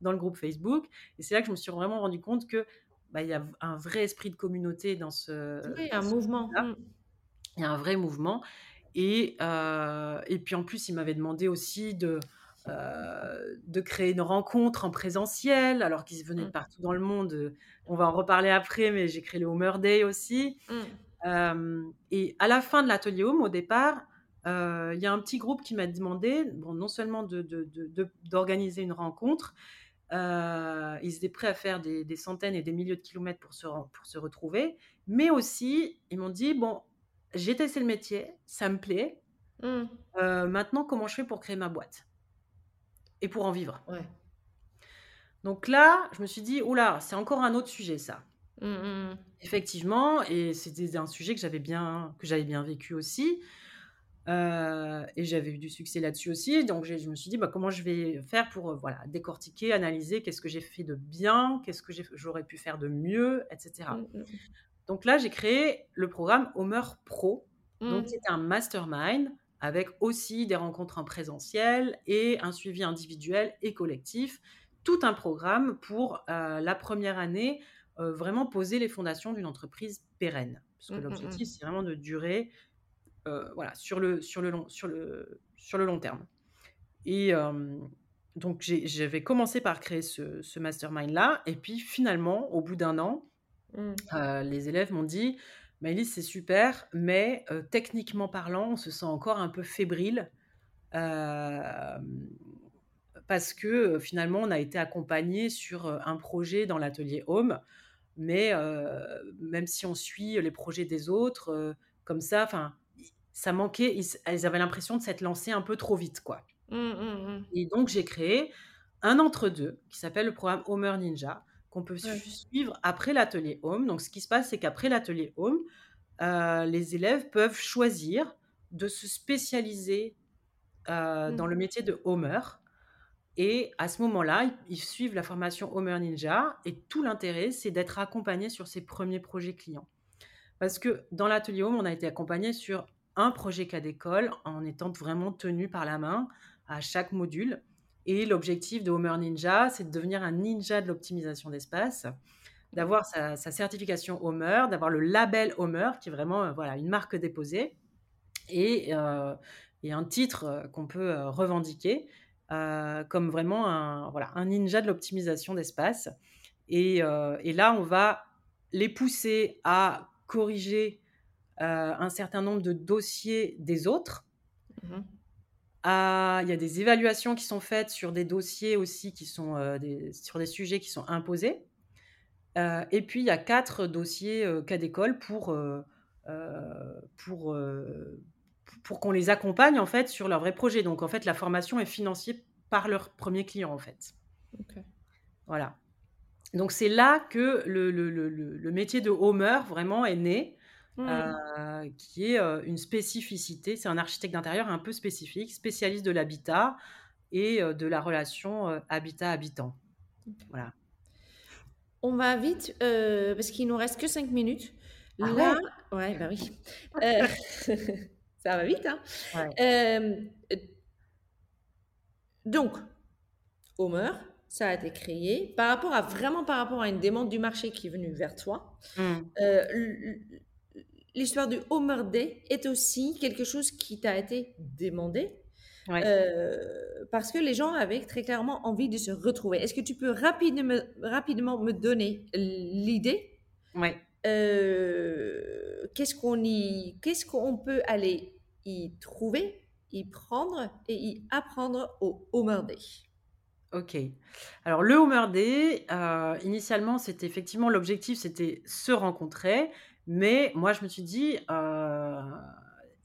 dans le groupe Facebook, et c'est là que je me suis vraiment rendu compte que bah, il y a un vrai esprit de communauté dans ce. Oui, un mouvement. Mmh. Il y a un vrai mouvement, et et puis en plus, il m'avait demandé aussi de de créer une rencontre en présentiel, alors qu'ils venaient de mmh. partout dans le monde. On va en reparler après, mais j'ai créé le Homer Day aussi. Mmh. et à la fin de l'atelier Home, au départ, il y a un petit groupe qui m'a demandé, bon, non seulement d'organiser de, une rencontre, ils étaient prêts à faire des, centaines et des milliers de kilomètres pour se, pour se retrouver, mais aussi, ils m'ont dit, bon, j'ai testé le métier, ça me plaît, mmh. maintenant, comment je fais pour créer ma boîte et pour en vivre? Donc là, je me suis dit, oula, c'est encore un autre sujet, ça. Mmh, mmh. Effectivement, et c'était un sujet que j'avais bien, que j'avais bien vécu aussi. Euh, et j'avais eu du succès là-dessus aussi. Donc je me suis dit, bah, comment je vais faire pour euh, voilà, décortiquer, analyser qu'est-ce que j'ai fait de bien, qu'est-ce que j'aurais pu faire de mieux, etc. Donc là, j'ai créé le programme Homer Pro. Donc c'est un mastermind avec aussi des rencontres en présentiel et un suivi individuel et collectif. Tout un programme pour euh, la première année, vraiment poser les fondations d'une entreprise pérenne. Parce que mmh, mmh, l'objectif, mmh. c'est vraiment de durer voilà, sur, le, sur, le long, sur, le, sur le long terme. Et donc, j'avais commencé par créer ce, ce mastermind-là. Et puis, finalement, au bout d'un an, les élèves m'ont dit Maëlys, c'est super, mais techniquement parlant, on se sent encore un peu fébrile parce que finalement, on a été accompagné sur un projet dans l'atelier Home, mais même si on suit les projets des autres, comme ça, enfin, ça manquait, ils, avaient l'impression de s'être lancés un peu trop vite, quoi. Mmh, mmh, mmh. Et donc, j'ai créé un entre-deux qui s'appelle le programme Homer Ninja, qu'on peut suivre après l'atelier Home. Donc, ce qui se passe, c'est qu'après l'atelier Home, euh, les élèves peuvent choisir de se spécialiser euh, dans le métier de Homer. Et à ce moment-là, ils, suivent la formation Homer Ninja. Et tout l'intérêt, c'est d'être accompagné sur ses premiers projets clients. Parce que dans l'atelier Home, on a été accompagné sur un projet cas d'école en étant vraiment tenu par la main à chaque module. Et l'objectif de Homer Ninja, c'est de devenir un ninja de l'optimisation d'espace, d'avoir sa, certification Homer, d'avoir le label Homer, qui est vraiment euh, voilà, une marque déposée, et, euh, un titre euh, qu'on peut revendiquer comme vraiment un, voilà, un ninja de l'optimisation d'espace. Et, là, on va les pousser à corriger un certain nombre de dossiers des autres. Mmh il y a des évaluations qui sont faites sur des dossiers aussi qui sont euh, sur des sujets qui sont imposés. Euh, et puis il y a quatre dossiers euh, cas d'école pour, pour, pour qu'on les accompagne en fait sur leur vrai projet. Donc en fait la formation est financée par leur premier client en fait. Voilà. Donc c'est là que le, le, le, le, métier de Homer vraiment est né. Mmh. Euh, qui est une spécificité. C'est un architecte d'intérieur un peu spécifique, spécialiste de l'habitat et de la relation habitat-habitant. Voilà. On va vite, parce qu'il nous reste que 5 minutes. Ah Là, ouais, bah oui. ça va vite, hein. donc, Homer, ça a été créé par rapport à vraiment par rapport à une demande du marché qui est venue vers toi. Mmh l'histoire du Homer Day est aussi quelque chose qui t'a été demandé. Euh, parce que les gens avaient très clairement envie de se retrouver. Est-ce que tu peux rapidement, rapidement me donner l'idée? Ouais. Euh, qu'est-ce qu'on y, qu'est-ce qu'on peut aller y trouver, y prendre et y apprendre au Homer Day? OK. Alors le Homer Day, heu, initialement, c'était effectivement l'objectif, c'était se rencontrer, mais moi je me suis dit, heu,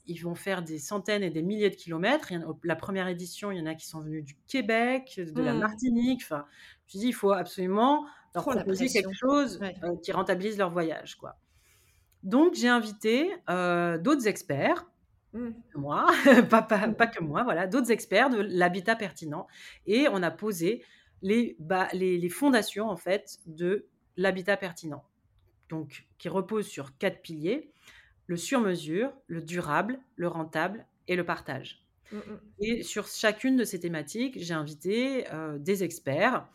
ils vont faire des centaines et des milliers de kilomètres. En la première édition, il y en a qui sont venus du Québec, de la Mmh. Martinique, enfin, je me suis dit: «Il faut absolument leur Trop proposer quelque chose, Ouais. heu, qui rentabilise leur voyage, quoi». Donc j'ai invité, heu, d'autres experts Mmh. moi, pas pas pas que moi, voilà, d'autres experts de l'habitat pertinent et on a posé les les fondations, en fait, de l'habitat pertinent. Donc qui repose sur 4 piliers: le sur-mesure, le durable, le rentable et le partage Mmh mh. et sur chacune de ces thématiques, j'ai invité, heu, des experts,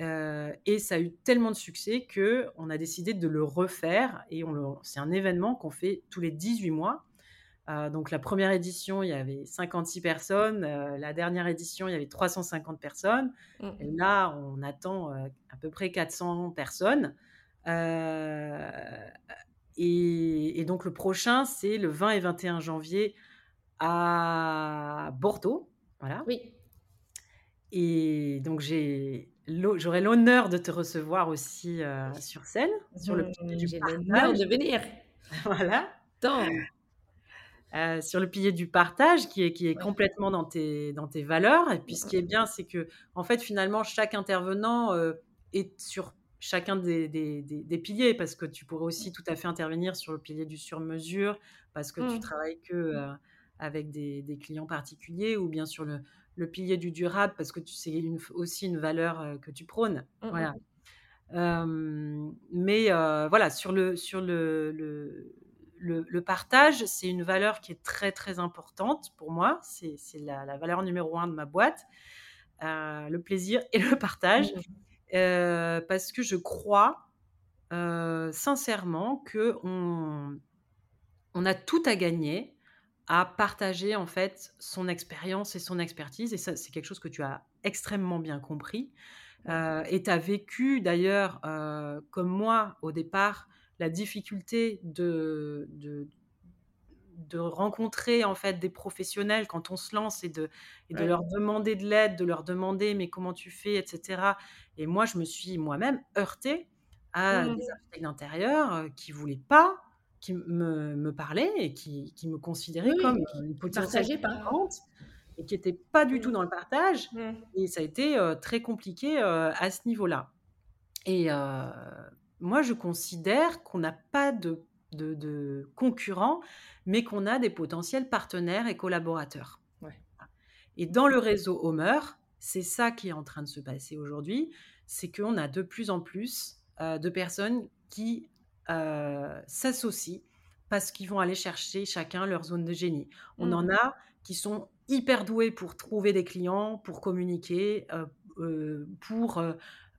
heu et ça a eu tellement de succès qu'on a décidé de le refaire et on c'est un événement qu'on fait tous les 18 mois Heu, donc la première édition, il y avait 56 personnes, la dernière édition, il y avait 350 personnes et Mmh. là, on attend, à peu près 400 personnes. Heu et et donc le prochain, c'est le 20 et 21 janvier à Bordeaux, voilà Oui. et donc j'ai j'aurai l'honneur de te recevoir aussi, heu, sur scène, sur le pilier du j'ai l'honneur partage, de venir. voilà. Tant. Heu, sur le pilier du partage qui est qui est Ouais. complètement dans tes dans tes valeurs et puis ce qui est bien, c'est qu'en fait, finalement, chaque intervenant, est sur chacun des des des des piliers parce que tu pourrais aussi tout à fait intervenir sur le pilier du sur-mesure parce que tu Mmh. travailles que, heu, avec des clients particuliers ou bien sur le le pilier du durable parce que tu c'est une aussi une valeur, que tu prônes. Mmh Voilà. mais voilà, sur le sur le le le le partage, c'est une valeur qui est très, très importante pour moi. C'est c'est la la valeur numéro un de ma boîte, le plaisir et le partage, Mmh. Heu, parce que je crois, heu, sincèrement qu'on on a tout à gagner à partager, en fait, son expérience et son expertise et ça, c'est quelque chose que tu as extrêmement bien compris. Heu et tu as vécu d'ailleurs, comme moi au départ, la difficulté de de rencontrer en fait des professionnels quand on se lance et de et de Ouais. leur demander de l'aide, de leur demander: «Mais comment tu fais?» et cetera et moi je me suis moi-même heurtée à des Mmh. architectes d'intérieur, qui voulaient pas, qui me me parlaient et qui qui me considéraient comme, oui, une potentielle concurrente et qui étaient pas du tout Mmh. dans le partage Mmh. et ça a été, très compliqué, à ce niveau-là et moi je considère qu'on n'a pas de de de concurrents, mais qu'on a des potentiels partenaires et collaborateurs. Ouais. Et dans le réseau Homer, c'est ça qui est en train de se passer aujourd'hui, c'est qu'on a de plus en plus, heu, de personnes qui, heu, s'associent parce qu'ils vont aller chercher chacun leur zone de génie. On en Mmh. a qui sont hyper doués pour trouver des clients, pour communiquer, heu, pour,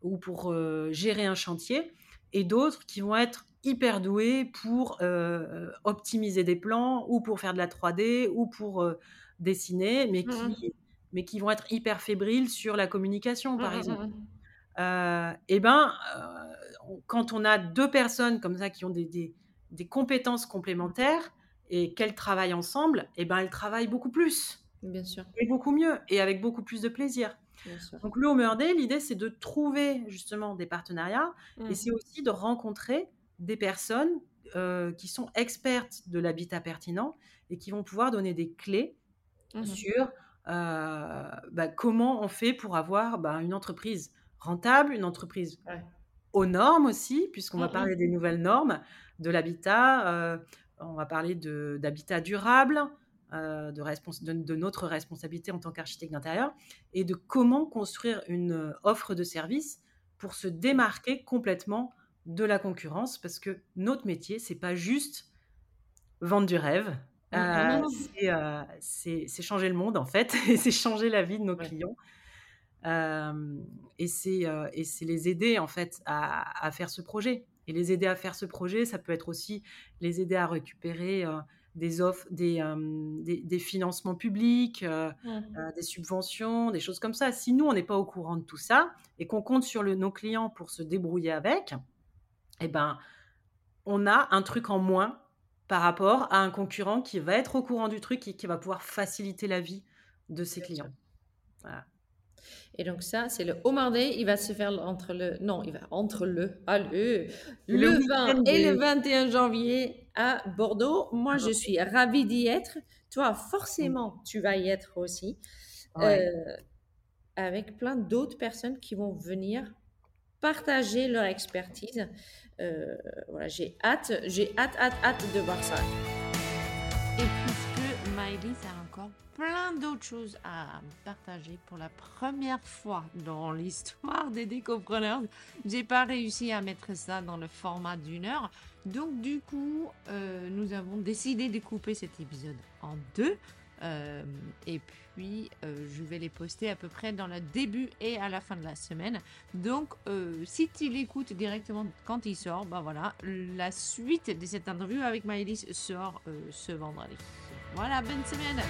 ou pour, gérer un chantier et d'autres qui vont être hyper doués pour, heu, optimiser des plans ou pour faire de la 3D ou pour, heu, dessiner, mais Mmh mh. qui mais qui vont être hyper fébriles sur la communication, Mmh par exemple. mmh. Heu et ben, on quand on a 2 personnes comme ça qui ont des des des compétences complémentaires et qu'elles travaillent ensemble et ben, elles travaillent beaucoup plus Bien sûr, et beaucoup mieux et avec beaucoup plus de plaisir. Donc le Homer Day, l'idée, c'est de trouver justement des partenariats et c'est Mmh. aussi de rencontrer des personnes, heu, qui sont expertes de l'habitat pertinent et qui vont pouvoir donner des clés Mmh mh. sur, heu, bah, comment on fait pour avoir, bah, une entreprise rentable, une entreprise Ouais. aux normes aussi, puisqu'on va Mmh parler des nouvelles normes de l'habitat, heu, on va parler d'habitat durable, heu, de respons de de notre responsabilité en tant qu'architecte d'intérieur et de comment construire une, heu, offre de service pour se démarquer complètement de la concurrence. Parce que notre métier, c'est pas juste vendre du rêve, non, heu, non. c'est, changer le monde en fait et c'est changer la vie de nos Ouais. clients. Et c'est, les aider en fait à à faire ce projet et les aider à faire ce projet, ça peut être aussi les aider à récupérer, des offres des, des des financements publics, heu Mmh. heu, des subventions, des choses comme ça. Si nous, on n'est pas au courant de tout ça et qu'on compte sur le nos clients pour se débrouiller avec et ben, on a un truc en moins par rapport à un concurrent qui va être au courant du truc et qui va pouvoir faciliter la vie de ses clients. Voilà. Et donc ça, c'est le Omar Day. Il va se faire entre le... Non, il va entre le... Ah, le, Le le week-end 20 et le 21 janvier à Bordeaux. Moi, je suis ravie d'y être. Toi, forcément, tu vas y être aussi. Ouais. Euh, avec plein d'autres personnes qui vont venir partager leur expertise. Euh, voilà, j'ai hâte, j'ai hâte, hâte, hâte de voir ça. Et Miley a encore plein d'autres choses à partager pour la première fois dans l'histoire des décopreneurs, j'ai pas réussi à mettre ça dans le format d'une heure. Donc du coup, euh, nous avons décidé de couper cet épisode en deux. Euh, et puis, euh, je vais les poster à peu près dans le début et à la fin de la semaine. Donc, si tu l'écoutes directement quand il sort, bah voilà, la suite de cette interview avec Maëlys sort ce vendredi. Voilà, bonne semaine.